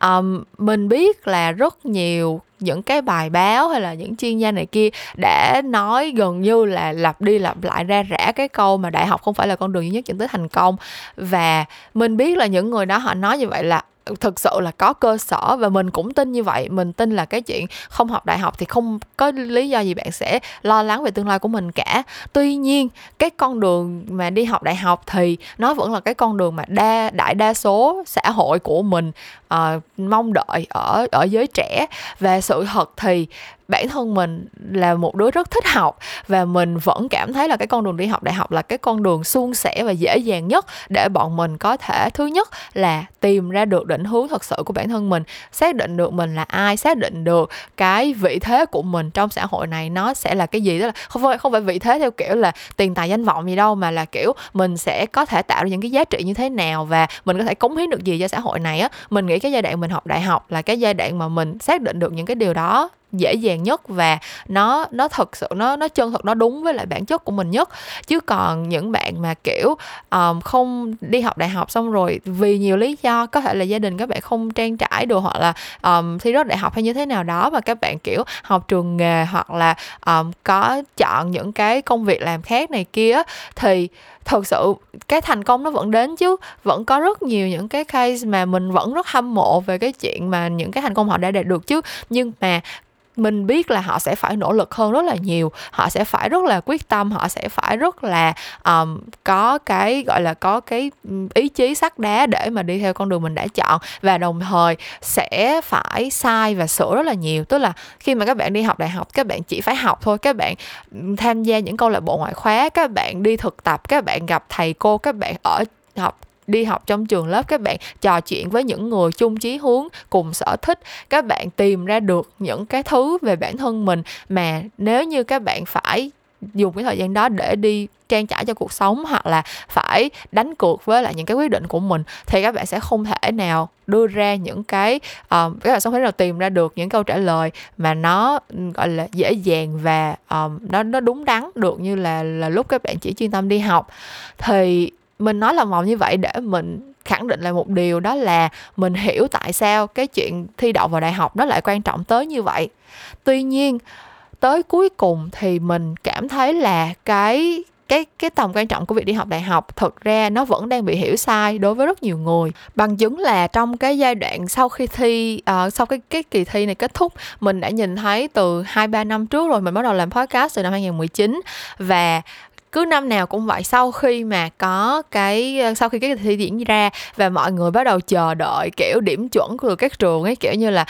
Um, mình biết là rất nhiều những cái bài báo hay là những chuyên gia này kia đã nói gần như là lặp đi lặp lại ra rã cái câu mà đại học không phải là con đường duy nhất dẫn tới thành công. Và mình biết là những người đó họ nói như vậy là thực sự là có cơ sở và mình cũng tin như vậy. Mình tin là cái chuyện không học đại học thì không có lý do gì bạn sẽ lo lắng về tương lai của mình cả. Tuy nhiên, cái con đường mà đi học đại học thì nó vẫn là cái con đường mà đa, đại đa số xã hội của mình uh, mong đợi ở ở giới trẻ. Và sự thật thì bản thân mình là một đứa rất thích học và mình vẫn cảm thấy là cái con đường đi học đại học là cái con đường suôn sẻ và dễ dàng nhất để bọn mình có thể, thứ nhất là tìm ra được định hướng thật sự của bản thân mình, xác định được mình là ai, xác định được cái vị thế của mình trong xã hội này nó sẽ là cái gì. Đó là không phải không phải vị thế theo kiểu là tiền tài danh vọng gì đâu, mà là kiểu mình sẽ có thể tạo ra những cái giá trị như thế nào và mình có thể cống hiến được gì cho xã hội này á. Mình nghĩ cái giai đoạn mình học đại học là cái giai đoạn mà mình xác định được những cái điều đó dễ dàng nhất và nó nó thật sự nó nó chân thật nó đúng với lại bản chất của mình nhất. Chứ còn những bạn mà kiểu um, không đi học đại học xong rồi vì nhiều lý do có thể là gia đình các bạn không trang trải đồ hoặc là um, thi rớt đại học hay như thế nào đó mà các bạn kiểu học trường nghề hoặc là um, có chọn những cái công việc làm khác này kia thì thật sự cái thành công nó vẫn đến chứ vẫn có rất nhiều những cái case mà mình vẫn rất hâm mộ về cái chuyện mà những cái thành công họ đã đạt được chứ. Nhưng mà mình biết là họ sẽ phải nỗ lực hơn rất là nhiều. Họ sẽ phải rất là quyết tâm. Họ sẽ phải rất là um, có cái gọi là có cái ý chí sắt đá để mà đi theo con đường mình đã chọn. Và đồng thời sẽ phải sai và sửa rất là nhiều. Tức là khi mà các bạn đi học đại học các bạn chỉ phải học thôi. Các bạn tham gia những câu lạc bộ ngoại khóa các bạn đi thực tập các bạn gặp thầy cô các bạn ở học đi học trong trường lớp các bạn trò chuyện với những người chung chí hướng cùng sở thích. Các bạn tìm ra được những cái thứ về bản thân mình mà nếu như các bạn phải dùng cái thời gian đó để đi trang trải cho cuộc sống hoặc là phải đánh cược với lại những cái quyết định của mình thì các bạn sẽ không thể nào đưa ra những cái uh, các bạn không thể nào tìm ra được những câu trả lời mà nó ừ, gọi là dễ dàng và um, nó nó đúng đắn được như là là lúc các bạn chỉ chuyên tâm đi học. Thì mình nói lòng vòng như vậy để mình khẳng định lại một điều đó là mình hiểu tại sao cái chuyện thi đậu vào đại học nó lại quan trọng tới như vậy. Tuy nhiên tới cuối cùng thì mình cảm thấy là cái cái cái tầm quan trọng của việc đi học đại học thực ra nó vẫn đang bị hiểu sai đối với rất nhiều người. Bằng chứng là trong cái giai đoạn sau khi thi uh, sau cái cái kỳ thi này kết thúc mình đã nhìn thấy từ hai ba năm trước rồi mình bắt đầu làm podcast từ năm 2019 và cứ năm nào cũng vậy, sau khi mà có cái ờ, sau khi cái thi diễn ra và mọi người bắt đầu chờ đợi, kiểu, điểm chuẩn của các trường ấy, kiểu như là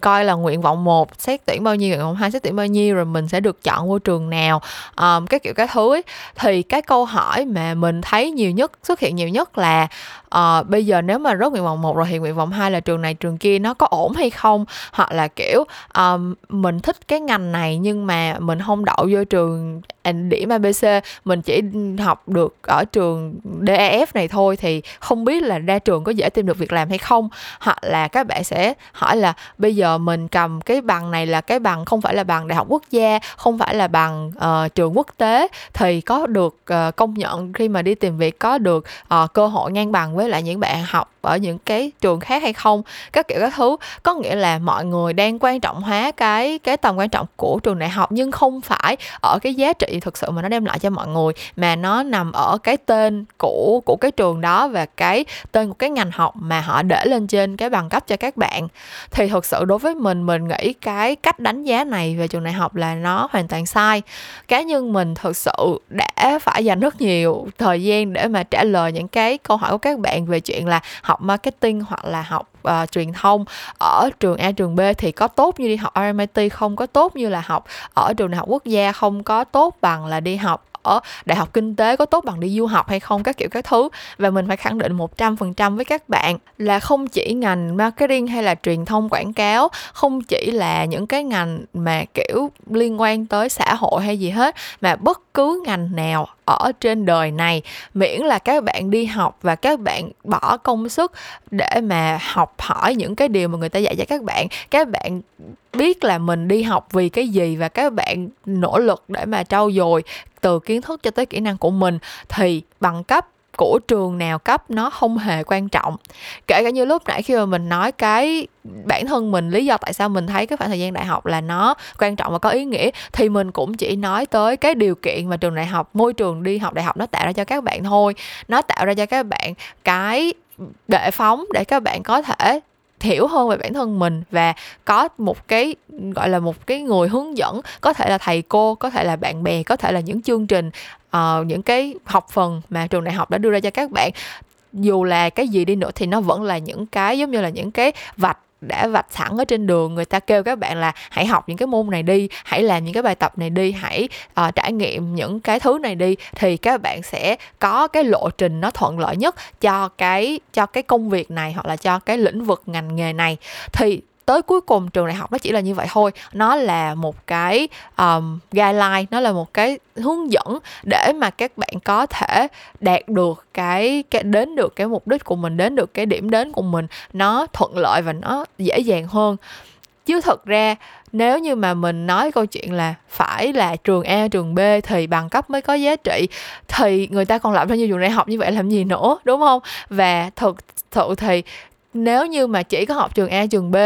coi là nguyện vọng một xét tuyển bao nhiêu nguyện vọng hai xét tuyển bao nhiêu rồi mình sẽ được chọn vô trường nào. Um, các kiểu cái thứ ấy. thì cái câu hỏi mà mình thấy nhiều nhất xuất hiện nhiều nhất là uh, bây giờ nếu mà rớt nguyện vọng một rồi thì nguyện vọng hai là trường này trường kia nó có ổn hay không? Hoặc là kiểu um, mình thích cái ngành này nhưng mà mình không đậu vô trường điểm ABC mình chỉ học được ở trường DEF này thôi thì không biết là ra trường có dễ tìm được việc làm hay không? Hoặc là các bạn sẽ hỏi là bây bây giờ mình cầm cái bằng này là cái bằng không phải là bằng đại học quốc gia không phải là bằng uh, trường quốc tế thì có được uh, công nhận khi mà đi tìm việc có được uh, cơ hội ngang bằng với lại những bạn học ở những cái trường khác hay không? Các kiểu các thứ. Có nghĩa là mọi người đang quan trọng hóa cái cái tầm quan trọng của trường đại học nhưng không phải ở cái giá trị thực sự mà nó đem lại cho mọi người mà nó nằm ở cái tên của của cái trường đó và cái tên của cái ngành học mà họ để lên trên cái bằng cấp cho các bạn. Thì thực sự đối với mình mình nghĩ cái cách đánh giá này về trường đại học là nó hoàn toàn sai. Cá nhân mình thực sự đã phải dành rất nhiều thời gian để mà trả lời những cái câu hỏi của các bạn về chuyện là học marketing hoặc là học uh, truyền thông ở trường A trường B thì có tốt như đi học RMIT không có tốt như là học ở trường đại học quốc gia không có tốt bằng là đi học ở đại học kinh tế có tốt bằng đi du học hay không, các kiểu các thứ. Và mình phải khẳng định 100% với các bạn là không chỉ ngành marketing hay là truyền thông quảng cáo, không chỉ là những cái ngành mà kiểu liên quan tới xã hội hay gì hết, mà bất cứ ngành nào ở trên đời này, miễn là các bạn đi học và các bạn bỏ công sức để mà học hỏi những cái điều mà người ta dạy cho các bạn. Các bạn biết là mình đi học vì cái gì và các bạn nỗ lực để mà trau dồi từ kiến thức cho tới kỹ năng của mình. Thì bằng cấp của trường nào cấp nó không hề quan trọng. Kể cả như lúc nãy khi mà mình nói cái bản thân mình, lý do tại sao mình thấy cái khoảng thời gian đại học là nó quan trọng và có ý nghĩa, thì mình cũng chỉ nói tới cái điều kiện mà trường đại học, môi trường đi học đại học nó tạo ra cho các bạn thôi. Nó tạo ra cho các bạn cái bệ phóng để các bạn có thể hiểu hơn về bản thân mình và có một cái gọi là một cái người hướng dẫn có thể là thầy cô có thể là bạn bè có thể là những chương trình uh, những cái học phần mà trường đại học đã đưa ra cho các bạn. Dù là cái gì đi nữa thì nó vẫn là những cái giống như là những cái vạch đã vạch sẵn ở trên đường người ta kêu các bạn là hãy học những cái môn này đi hãy làm những cái bài tập này đi hãy uh, trải nghiệm những cái thứ này đi thì các bạn sẽ có cái lộ trình nó thuận lợi nhất cho cái cho cái công việc này hoặc là cho cái lĩnh vực ngành nghề này. Thì tới cuối cùng trường đại học nó chỉ là như vậy thôi. Nó là một cái um, guideline nó là một cái hướng dẫn để mà các bạn có thể đạt được cái cái đến được cái mục đích của mình đến được cái điểm đến của mình. Nó thuận lợi và nó dễ dàng hơn. Chứ thật ra nếu như mà mình nói câu chuyện là phải là trường A trường B thì bằng cấp mới có giá trị thì người ta còn làm ra nhiều trường đại học như vậy làm gì nữa đúng không? Và thực sự thì nếu như mà chỉ có học trường A trường B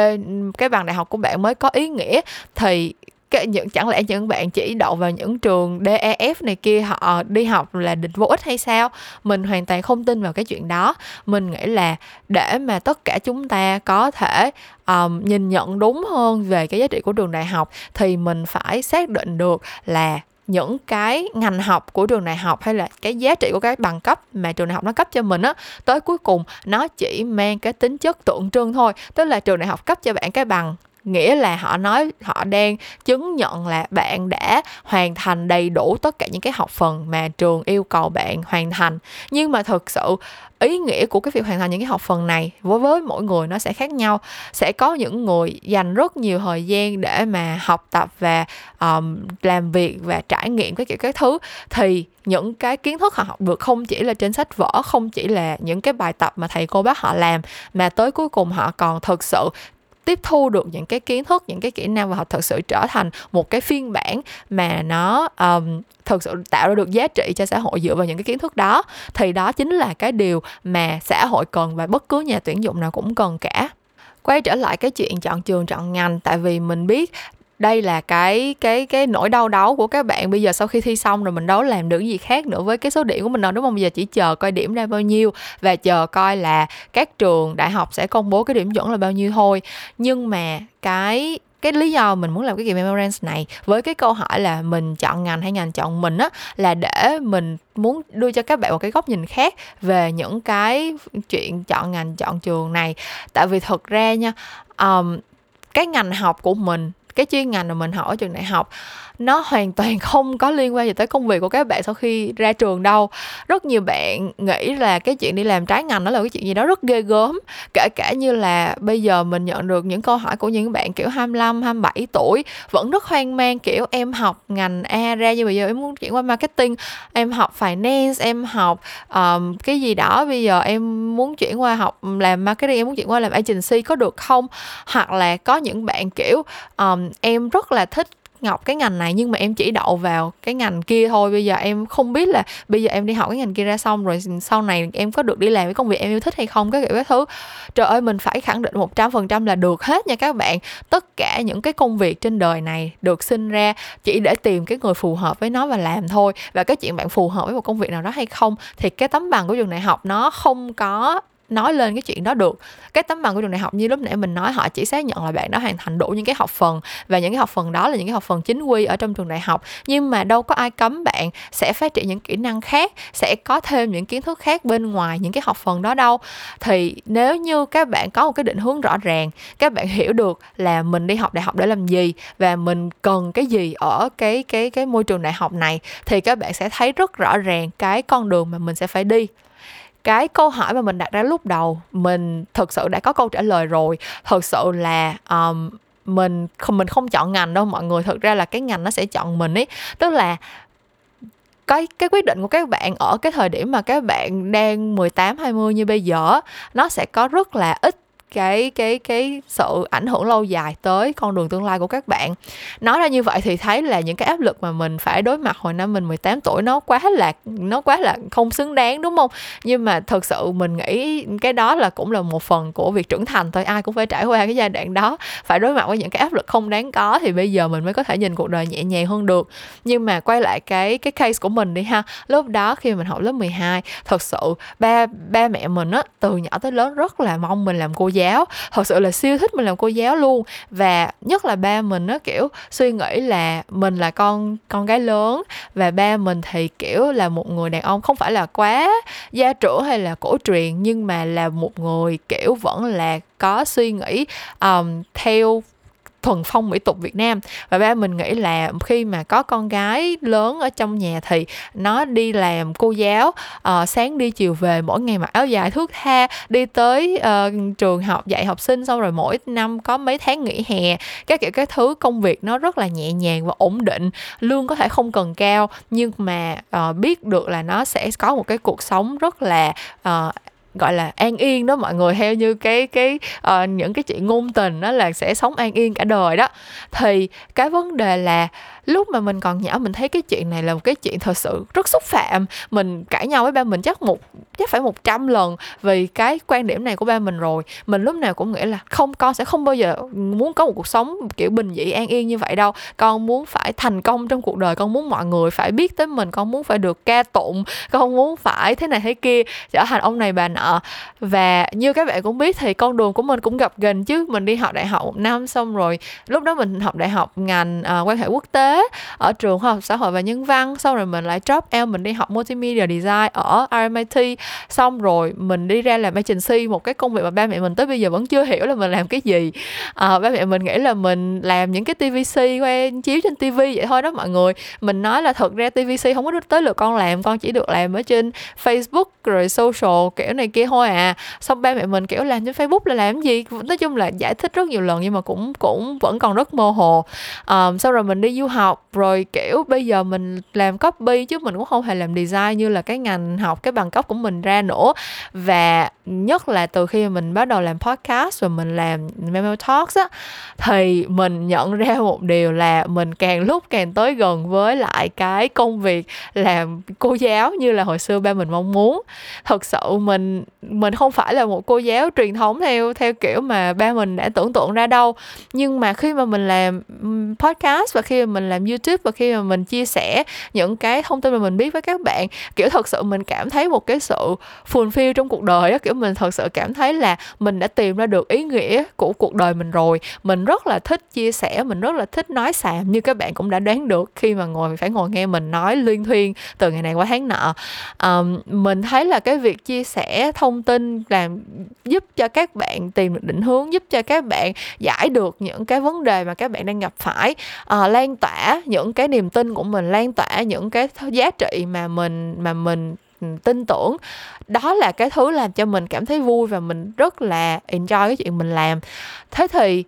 cái bằng đại học của bạn mới có ý nghĩa thì cái những chẳng lẽ những bạn chỉ đậu vào những trường DEF này kia họ đi học là định vô ích hay sao? Mình hoàn toàn không tin vào cái chuyện đó. Mình nghĩ là để mà tất cả chúng ta có thể um, nhìn nhận đúng hơn về cái giá trị của trường đại học thì mình phải xác định được là những cái ngành học của trường đại học hay là cái giá trị của cái bằng cấp mà trường đại học nó cấp cho mình á, tới cuối cùng nó chỉ mang cái tính chất tượng trưng thôi. Tức là trường đại học cấp cho bạn cái bằng nghĩa là họ nói họ đang chứng nhận là bạn đã hoàn thành đầy đủ tất cả những cái học phần mà trường yêu cầu bạn hoàn thành. Nhưng mà thực sự ý nghĩa của cái việc hoàn thành những cái học phần này với với mỗi người nó sẽ khác nhau. Sẽ có những người dành rất nhiều thời gian để mà học tập và um, làm việc và trải nghiệm cái kiểu các thứ. Thì những cái kiến thức họ học được không chỉ là trên sách vở không chỉ là những cái bài tập mà thầy cô bác họ làm mà tới cuối cùng họ còn thực sự tiếp thu được những cái kiến thức những cái kỹ năng và họ thực sự trở thành một cái phiên bản mà nó um, thực sự tạo ra được giá trị cho xã hội dựa vào những cái kiến thức đó. Thì đó chính là cái điều mà xã hội cần và bất cứ nhà tuyển dụng nào cũng cần cả. Quay trở lại cái chuyện chọn trường chọn ngành tại vì mình biết đây là cái cái cái nỗi đau đớn của các bạn. Bây giờ sau khi thi xong rồi mình đâu làm được gì khác nữa với cái số điểm của mình đâu đúng không? Bây giờ chỉ chờ coi điểm ra bao nhiêu và chờ coi là các trường đại học sẽ công bố cái điểm chuẩn là bao nhiêu thôi. Nhưng mà cái cái lý do mình muốn làm cái kỳ memorance này với cái câu hỏi là mình chọn ngành hay ngành chọn mình á là để mình muốn đưa cho các bạn một cái góc nhìn khác về những cái chuyện chọn ngành chọn trường này. Tại vì thật ra nha um, cái ngành học của mình cái chuyên ngành mà mình học ở trường đại học nó hoàn toàn không có liên quan gì tới công việc của các bạn sau khi ra trường đâu. Rất nhiều bạn nghĩ là cái chuyện đi làm trái ngành đó là cái chuyện gì đó rất ghê gớm. Kể cả như là bây giờ mình nhận được những câu hỏi của những bạn kiểu 25, 27 tuổi vẫn rất hoang mang kiểu em học ngành A ra nhưng bây giờ em muốn chuyển qua marketing em học finance em học um, cái gì đó bây giờ em muốn chuyển qua học làm marketing em muốn chuyển qua làm agency có được không? Hoặc là có những bạn kiểu um, em rất là thích ngọc cái ngành này nhưng mà em chỉ đậu vào cái ngành kia thôi. Bây giờ em không biết là bây giờ em đi học cái ngành kia ra xong rồi sau này em có được đi làm cái công việc em yêu thích hay không cái kiểu cái thứ. Trời ơi, mình phải khẳng định một trăm phần trăm là được hết nha các bạn. Tất cả những cái công việc trên đời này được sinh ra chỉ để tìm cái người phù hợp với nó và làm thôi. Và cái chuyện bạn phù hợp với một công việc nào đó hay không thì cái tấm bằng của trường đại học nó không có nói lên cái chuyện đó được. Cái tấm bằng của trường đại học như lúc nãy mình nói, họ chỉ xác nhận là bạn đã hoàn thành đủ những cái học phần và những cái học phần đó là những cái học phần chính quy ở trong trường đại học. Nhưng mà đâu có ai cấm bạn sẽ phát triển những kỹ năng khác, sẽ có thêm những kiến thức khác bên ngoài những cái học phần đó đâu. Thì nếu như các bạn có một cái định hướng rõ ràng, các bạn hiểu được là mình đi học đại học để làm gì và mình cần cái gì ở cái cái cái môi trường đại học này, thì các bạn sẽ thấy rất rõ ràng cái con đường mà mình sẽ phải đi cái câu hỏi mà mình đặt ra lúc đầu mình thực sự đã có câu trả lời rồi. Thực sự là um, mình không mình không chọn ngành đâu mọi người thực ra là cái ngành nó sẽ chọn mình ấy. Tức là cái cái quyết định của các bạn ở cái thời điểm mà các bạn đang 18 20 như bây giờ nó sẽ có rất là ít cái cái cái sự ảnh hưởng lâu dài tới con đường tương lai của các bạn. Nói ra như vậy thì thấy là những cái áp lực mà mình phải đối mặt hồi năm mình 18 tuổi nó quá là, nó quá là không xứng đáng, đúng không? Nhưng mà thật sự mình nghĩ cái đó là cũng là một phần của việc trưởng thành thôi. Ai cũng phải trải qua cái giai đoạn đó, phải đối mặt với những cái áp lực không đáng có thì bây giờ mình mới có thể nhìn cuộc đời nhẹ nhàng hơn được. Nhưng mà quay lại cái cái case của mình đi ha. Lúc đó khi mình học lớp 12 thật sự ba ba mẹ mình á, từ nhỏ tới lớn rất là mong mình làm cô giáo giáo. Thật sự là siêu thích mình làm cô giáo luôn. Và nhất là ba mình nó kiểu suy nghĩ là mình là con con gái lớn và ba mình thì kiểu là một người đàn ông không phải là quá gia trưởng hay là cổ truyền nhưng mà là một người kiểu vẫn là có suy nghĩ um, theo thuần phong mỹ tục Việt Nam. Và ba mình nghĩ là khi mà có con gái lớn ở trong nhà thì nó đi làm cô giáo uh, sáng đi chiều về mỗi ngày mặc áo dài thước tha đi tới uh, trường học dạy học sinh xong rồi mỗi năm có mấy tháng nghỉ hè. Các kiểu các thứ công việc nó rất là nhẹ nhàng và ổn định lương có thể không cần cao nhưng mà uh, biết được là nó sẽ có một cái cuộc sống rất là uh, gọi là an yên đó mọi người theo như cái cái uh, những cái chuyện ngôn tình đó là sẽ sống an yên cả đời đó. Thì cái vấn đề là lúc mà mình còn nhỏ mình thấy cái chuyện này là một cái chuyện thật sự rất xúc phạm mình cãi nhau với ba mình chắc một chắc phải một trăm lần vì cái quan điểm này của ba mình rồi. Mình lúc nào cũng nghĩ là không con sẽ không bao giờ muốn có một cuộc sống kiểu bình dị an yên như vậy đâu. Con muốn phải thành công trong cuộc đời con muốn mọi người phải biết tới mình con muốn phải được ca tụng con muốn phải thế này thế kia. Trở thành ông này bà nọ và như các bạn cũng biết thì con đường của mình cũng gặp gần chứ. Mình đi học đại học một năm xong rồi lúc đó mình học đại học ngành uh, quan hệ quốc tế ở trường khoa học xã hội và nhân văn. Xong rồi mình lại drop out mình đi học multimedia design ở RMIT xong rồi mình đi ra làm agency một cái công việc mà ba mẹ mình tới bây giờ vẫn chưa hiểu là mình làm cái gì. À, ba mẹ mình nghĩ là mình làm những cái TVC quen chiếu trên TV vậy thôi đó mọi người. Mình nói là thật ra TVC không có tới lượt con làm con chỉ được làm ở trên Facebook rồi social kiểu này kia thôi à. Xong ba mẹ mình kiểu làm trên Facebook là làm gì? Nói chung là giải thích rất nhiều lần nhưng mà cũng cũng vẫn còn rất mơ hồ. Um, sau rồi mình đi du học rồi kiểu bây giờ mình làm copy chứ mình cũng không hề làm design như là cái ngành học cái bằng cấp của mình ra nữa. Và nhất là từ khi mình bắt đầu làm podcast và mình làm memo talks á thì mình nhận ra một điều là mình càng lúc càng tới gần với lại cái công việc làm cô giáo như là hồi xưa ba mình mong muốn. Thật sự mình mình không phải là một cô giáo truyền thống theo theo kiểu mà ba mình đã tưởng tượng ra đâu. Nhưng mà khi mà mình làm podcast và khi mà mình làm youtube và khi mà mình chia sẻ những cái thông tin mà mình biết với các bạn kiểu thật sự mình cảm thấy một cái sự fulfill trong cuộc đời á. Kiểu mình thật sự cảm thấy là mình đã tìm ra được ý nghĩa của cuộc đời mình rồi. Mình rất là thích chia sẻ mình rất là thích nói xàm như các bạn cũng đã đoán được khi mà ngồi phải ngồi nghe mình nói liên thuyên từ ngày này qua tháng nọ. Um, mình thấy là cái việc chia sẻ thông tin làm giúp cho các bạn tìm được định hướng giúp cho các bạn giải được những cái vấn đề mà các bạn đang gặp phải à, lan tỏa những cái niềm tin của mình lan tỏa những cái giá trị mà mình mà mình ừ, tin tưởng. Đó là cái thứ làm cho mình cảm thấy vui và mình rất là enjoy cái chuyện mình làm. Thế thì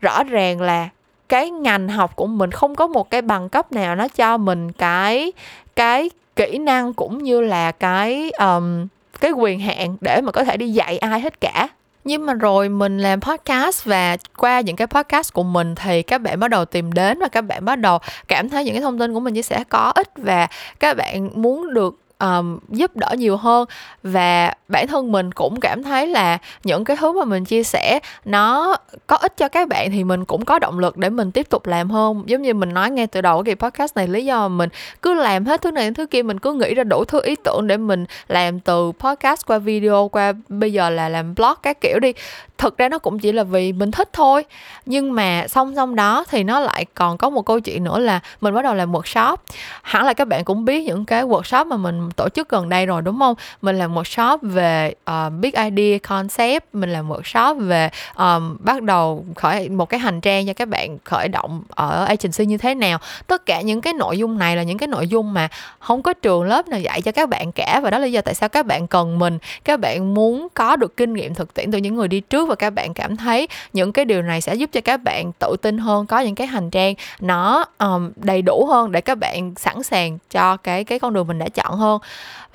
rõ ràng là cái ngành học của mình không có một cái bằng cấp nào nó cho mình cái cái kỹ năng cũng như là cái um, cái quyền hạn để mà có thể đi dạy ai hết cả. Nhưng mà rồi mình làm podcast và qua những cái podcast của mình thì các bạn bắt đầu tìm đến và các bạn bắt đầu cảm thấy những cái thông tin của mình chia sẻ có ích và các bạn muốn được um, giúp đỡ nhiều hơn. Và bản thân mình cũng cảm thấy là những cái thứ mà mình chia sẻ nó có ích cho các bạn thì mình cũng có động lực để mình tiếp tục làm hơn. Giống như mình nói ngay từ đầu cái podcast này lý do mà mình cứ làm hết thứ này thứ kia mình cứ nghĩ ra đủ thứ ý tưởng để mình làm từ podcast qua video qua bây giờ là làm blog các kiểu đi thực ra nó cũng chỉ là vì mình thích thôi. Nhưng mà song song đó thì nó lại còn có một câu chuyện nữa là mình bắt đầu làm workshop. Hẳn là các bạn cũng biết những cái workshop mà mình tổ chức gần đây rồi đúng không? Mình làm workshop về uh, big idea concept. Mình làm workshop về um, bắt đầu khởi một cái hành trang cho các bạn khởi động ở agency như thế nào. Tất cả những cái nội dung này là những cái nội dung mà không có trường lớp nào dạy cho các bạn cả. Và đó là lý do tại sao các bạn cần mình. Các bạn muốn có được kinh nghiệm thực tiễn từ những người đi trước và các bạn cảm thấy những cái điều này sẽ giúp cho các bạn tự tin hơn có những cái hành trang nó um, đầy đủ hơn để các bạn sẵn sàng cho cái cái con đường mình đã chọn hơn.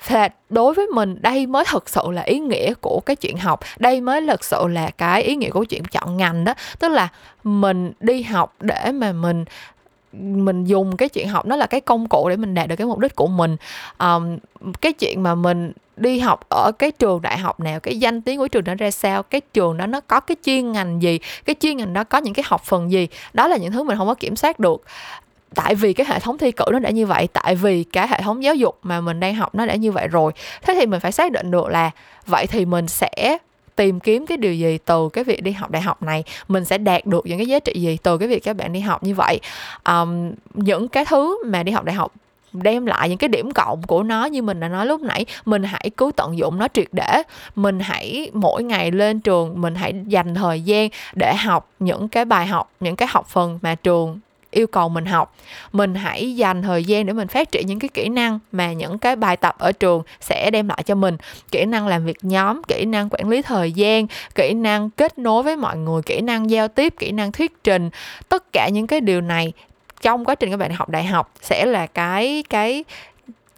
Và đối với mình đây mới thực sự là ý nghĩa của cái chuyện học. Đây mới thực sự là cái ý nghĩa của chuyện chọn ngành đó. Tức là mình đi học để mà mình mình dùng cái chuyện học nó là cái công cụ để mình đạt được cái mục đích của mình. Um, cái chuyện mà mình đi học ở cái trường đại học nào cái danh tiếng của trường đó ra sao cái trường đó nó có cái chuyên ngành gì cái chuyên ngành đó có những cái học phần gì đó là những thứ mình không có kiểm soát được. Tại vì cái hệ thống thi cử nó đã như vậy tại vì cái hệ thống giáo dục mà mình đang học nó đã như vậy rồi. Thế thì mình phải xác định được là vậy thì mình sẽ tìm kiếm cái điều gì từ cái việc đi học đại học này mình sẽ đạt được những cái giá trị gì từ cái việc các bạn đi học như vậy. Um, những cái thứ mà đi học đại học đem lại những cái điểm cộng của nó như mình đã nói lúc nãy mình hãy cứ tận dụng nó triệt để. Mình hãy mỗi ngày lên trường mình hãy dành thời gian để học những cái bài học những cái học phần mà trường yêu cầu mình học. Mình hãy dành thời gian để mình phát triển những cái kỹ năng mà những cái bài tập ở trường sẽ đem lại cho mình. Kỹ năng làm việc nhóm, kỹ năng quản lý thời gian, kỹ năng kết nối với mọi người, kỹ năng giao tiếp, kỹ năng thuyết trình. Tất cả những cái điều này trong quá trình các bạn học đại học sẽ là cái cái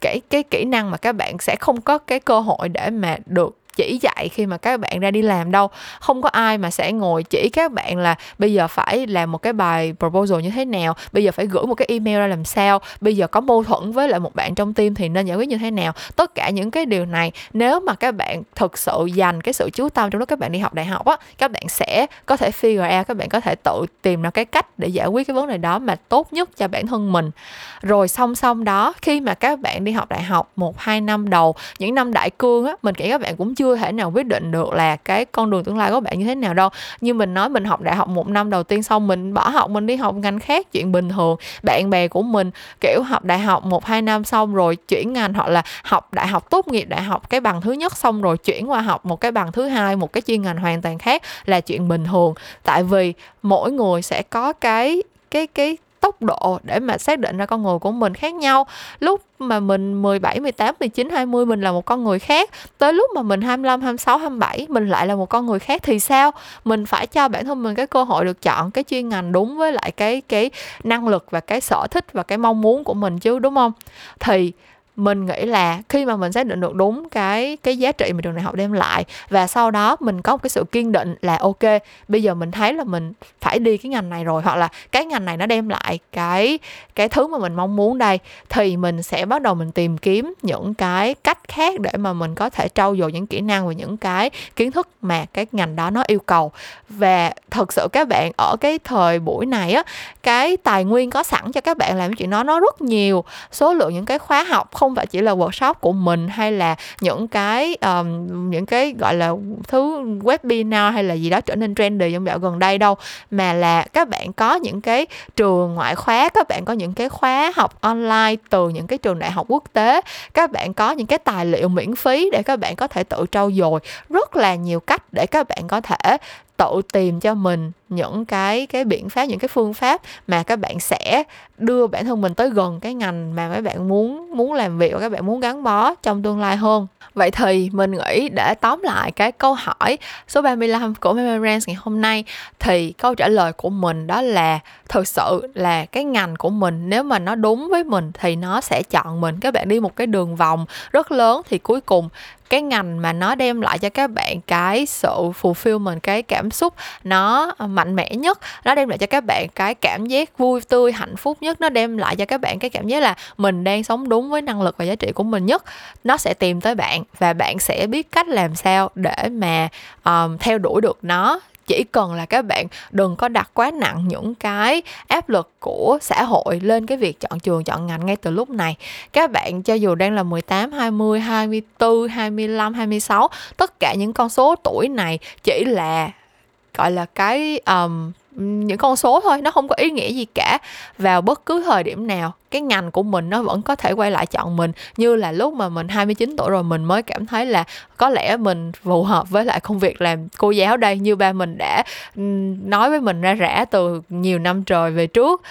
cái cái kỹ năng mà các bạn sẽ không có cái cơ hội để mà được chỉ dạy khi mà các bạn ra đi làm đâu. Không có ai mà sẽ ngồi chỉ các bạn là, bây giờ phải làm một cái bài proposal như thế nào? Bây giờ phải gửi một cái email ra làm sao? Bây giờ có mâu thuẫn với lại một bạn trong team thì nên giải quyết như thế nào? Tất cả những cái điều này, nếu mà các bạn thực sự dành cái sự chú tâm trong lúc các bạn đi học đại học á, các bạn sẽ có thể figure out, các bạn có thể tự tìm ra cái cách để giải quyết cái vấn đề đó mà tốt nhất cho bản thân mình. Rồi song song đó, khi mà các bạn đi học đại học một, hai năm đầu, những năm đại cương á, mình nghĩ các bạn cũng chưa chưa thể nào quyết định được là cái con đường tương lai của bạn như thế nào đâu. Như mình nói, mình học đại học một năm đầu tiên xong, mình bỏ học, mình đi học ngành khác, chuyện bình thường. Bạn bè của mình, kiểu, học đại học một, hai năm xong rồi chuyển ngành hoặc là học đại học tốt nghiệp đại học cái bằng thứ nhất xong rồi chuyển qua học một cái bằng thứ hai, một cái chuyên ngành hoàn toàn khác là chuyện bình thường. Tại vì mỗi người sẽ có cái cái cái tốc độ để mà xác định ra con người của mình khác nhau. Lúc mà mình 17, 18, 19, 20 mình là một con người khác tới lúc mà mình 25, 26, 27 mình lại là một con người khác thì sao? Mình phải cho bản thân mình cái cơ hội được chọn cái chuyên ngành đúng với lại cái cái năng lực và cái sở thích và cái mong muốn của mình chứ đúng không? Thì mình nghĩ là khi mà mình xác định được đúng cái cái giá trị mà trường đại học đem lại và sau đó mình có một cái sự kiên định là ok, bây giờ mình thấy là mình phải đi cái ngành này rồi hoặc là cái ngành này nó đem lại cái cái thứ mà mình mong muốn đây thì mình sẽ bắt đầu mình tìm kiếm những cái cách khác để mà mình có thể trau dồi những kỹ năng và những cái kiến thức mà cái ngành đó nó yêu cầu. Và thật sự các bạn ở cái thời buổi này á, cái tài nguyên có sẵn cho các bạn làm chuyện đó nó rất nhiều. Số lượng những cái khóa học không không phải chỉ là workshop của mình hay là những cái um, những cái gọi là thứ webinar hay là gì đó trở nên trendy trong dạo gần đây đâu mà là các bạn có những cái trường ngoại khóa các bạn có những cái khóa học online từ những cái trường đại học quốc tế các bạn có những cái tài liệu miễn phí để các bạn có thể tự trau dồi. Rất là nhiều cách để các bạn có thể tự tìm cho mình những cái cái biện pháp, những cái phương pháp mà các bạn sẽ đưa bản thân mình tới gần cái ngành mà các bạn muốn muốn làm việc và các bạn muốn gắn bó trong tương lai hơn. Vậy thì mình nghĩ để tóm lại cái câu hỏi số 35 của Memorance ngày hôm nay, thì câu trả lời của mình đó là thực sự là cái ngành của mình, nếu mà nó đúng với mình thì nó sẽ chọn mình. Các bạn đi một cái đường vòng rất lớn thì cuối cùng cái ngành mà nó đem lại cho các bạn cái sự fulfillment, cái cảm xúc nó mạnh mẽ nhất. Nó đem lại cho các bạn cái cảm giác vui tươi hạnh phúc nhất. Nó đem lại cho các bạn cái cảm giác là mình đang sống đúng với năng lực và giá trị của mình nhất. Nó sẽ tìm tới bạn và bạn sẽ biết cách làm sao để mà um, theo đuổi được nó. Chỉ cần là các bạn đừng có đặt quá nặng những cái áp lực của xã hội lên cái việc chọn trường chọn ngành ngay từ lúc này. Các bạn cho dù đang là 18, 20, 24, 25, 26 tất cả những con số tuổi này chỉ là gọi là cái um, những con số thôi nó không có ý nghĩa gì cả vào bất cứ thời điểm nào. Cái ngành của mình nó vẫn có thể quay lại chọn mình như là lúc mà mình 29 tuổi rồi mình mới cảm thấy là có lẽ mình phù hợp với lại công việc làm cô giáo đây như ba mình đã nói với mình ra rã từ nhiều năm trời về trước.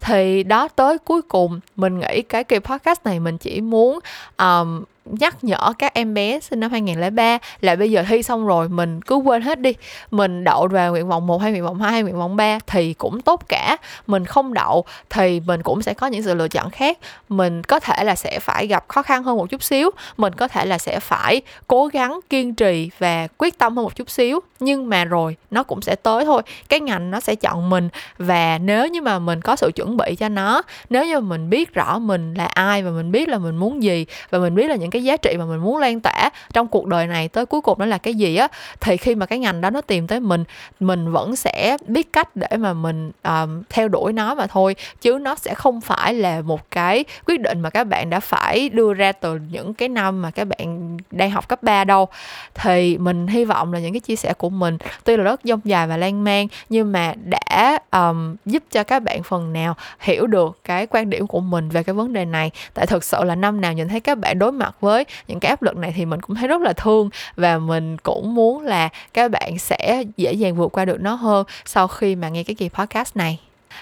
Thì đó tới cuối cùng mình nghĩ cái kỳ podcast này mình chỉ muốn um, nhắc nhở các em bé sinh năm 2003 là bây giờ thi xong rồi, mình cứ quên hết đi. Mình đậu vào nguyện vọng 1 hay nguyện vọng 2 hay nguyện vọng 3 thì cũng tốt cả. Mình không đậu thì mình cũng sẽ có những sự lựa chọn khác. Mình có thể là sẽ phải gặp khó khăn hơn một chút xíu. Mình có thể là sẽ phải cố gắng kiên trì và quyết tâm hơn một chút xíu. Nhưng mà rồi, nó cũng sẽ tới thôi. Cái ngành nó sẽ chọn mình. Và nếu như mà mình có sự chuẩn bị cho nó, nếu như mà mình biết rõ mình là ai và mình biết là mình muốn gì và mình biết là những cái giá trị mà mình muốn lan tỏa trong cuộc đời này tới cuối cùng nó là cái gì á thì khi mà cái ngành đó nó tìm tới mình mình vẫn sẽ biết cách để mà mình um, theo đuổi nó mà thôi chứ nó sẽ không phải là một cái quyết định mà các bạn đã phải đưa ra từ những cái năm mà các bạn đang học cấp 3 đâu. Thì mình hy vọng là những cái chia sẻ của mình tuy là rất dông dài và lan man nhưng mà đã um, giúp cho các bạn phần nào hiểu được cái quan điểm của mình về cái vấn đề này. Tại thực sự là năm nào nhìn thấy các bạn đối mặt với những cái áp lực này thì mình cũng thấy rất là thương và mình cũng muốn là các bạn sẽ dễ dàng vượt qua được nó hơn sau khi mà nghe cái kỳ podcast này.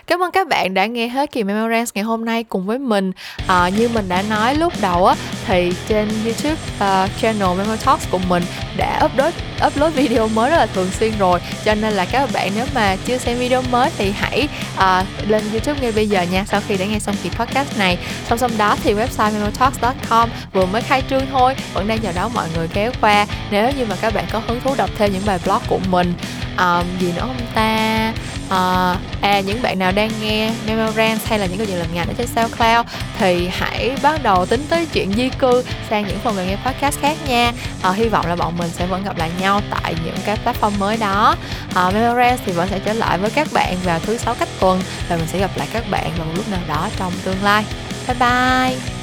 Cảm ơn các bạn đã nghe hết kỳ Memorance ngày hôm nay cùng với mình. À, như mình đã nói lúc đầu á, thì trên YouTube uh, channel Memo Talks của mình đã upload upload video mới rất là thường xuyên rồi. Cho nên là các bạn nếu mà chưa xem video mới thì hãy uh, lên YouTube ngay bây giờ nha. Sau khi đã nghe xong kỳ podcast này, song song đó thì website memotalks.com vừa mới khai trương thôi, vẫn đang chờ đón mọi người kéo qua. Nếu như mà các bạn có hứng thú đọc thêm những bài blog của mình, um, gì nữa không ta? À, à những bạn nào đang nghe Memorance hay là những câu chuyện làm ngành ở trên SoundCloud thì hãy bắt đầu tính tới chuyện di cư sang những phần mềm nghe podcast khác nha. À, hy vọng là bọn mình sẽ vẫn gặp lại nhau tại những cái platform mới đó. Ờ, à, Memorance thì vẫn sẽ trở lại với các bạn vào thứ sáu cách tuần và mình sẽ gặp lại các bạn vào một lúc nào đó trong tương lai. Bye bye!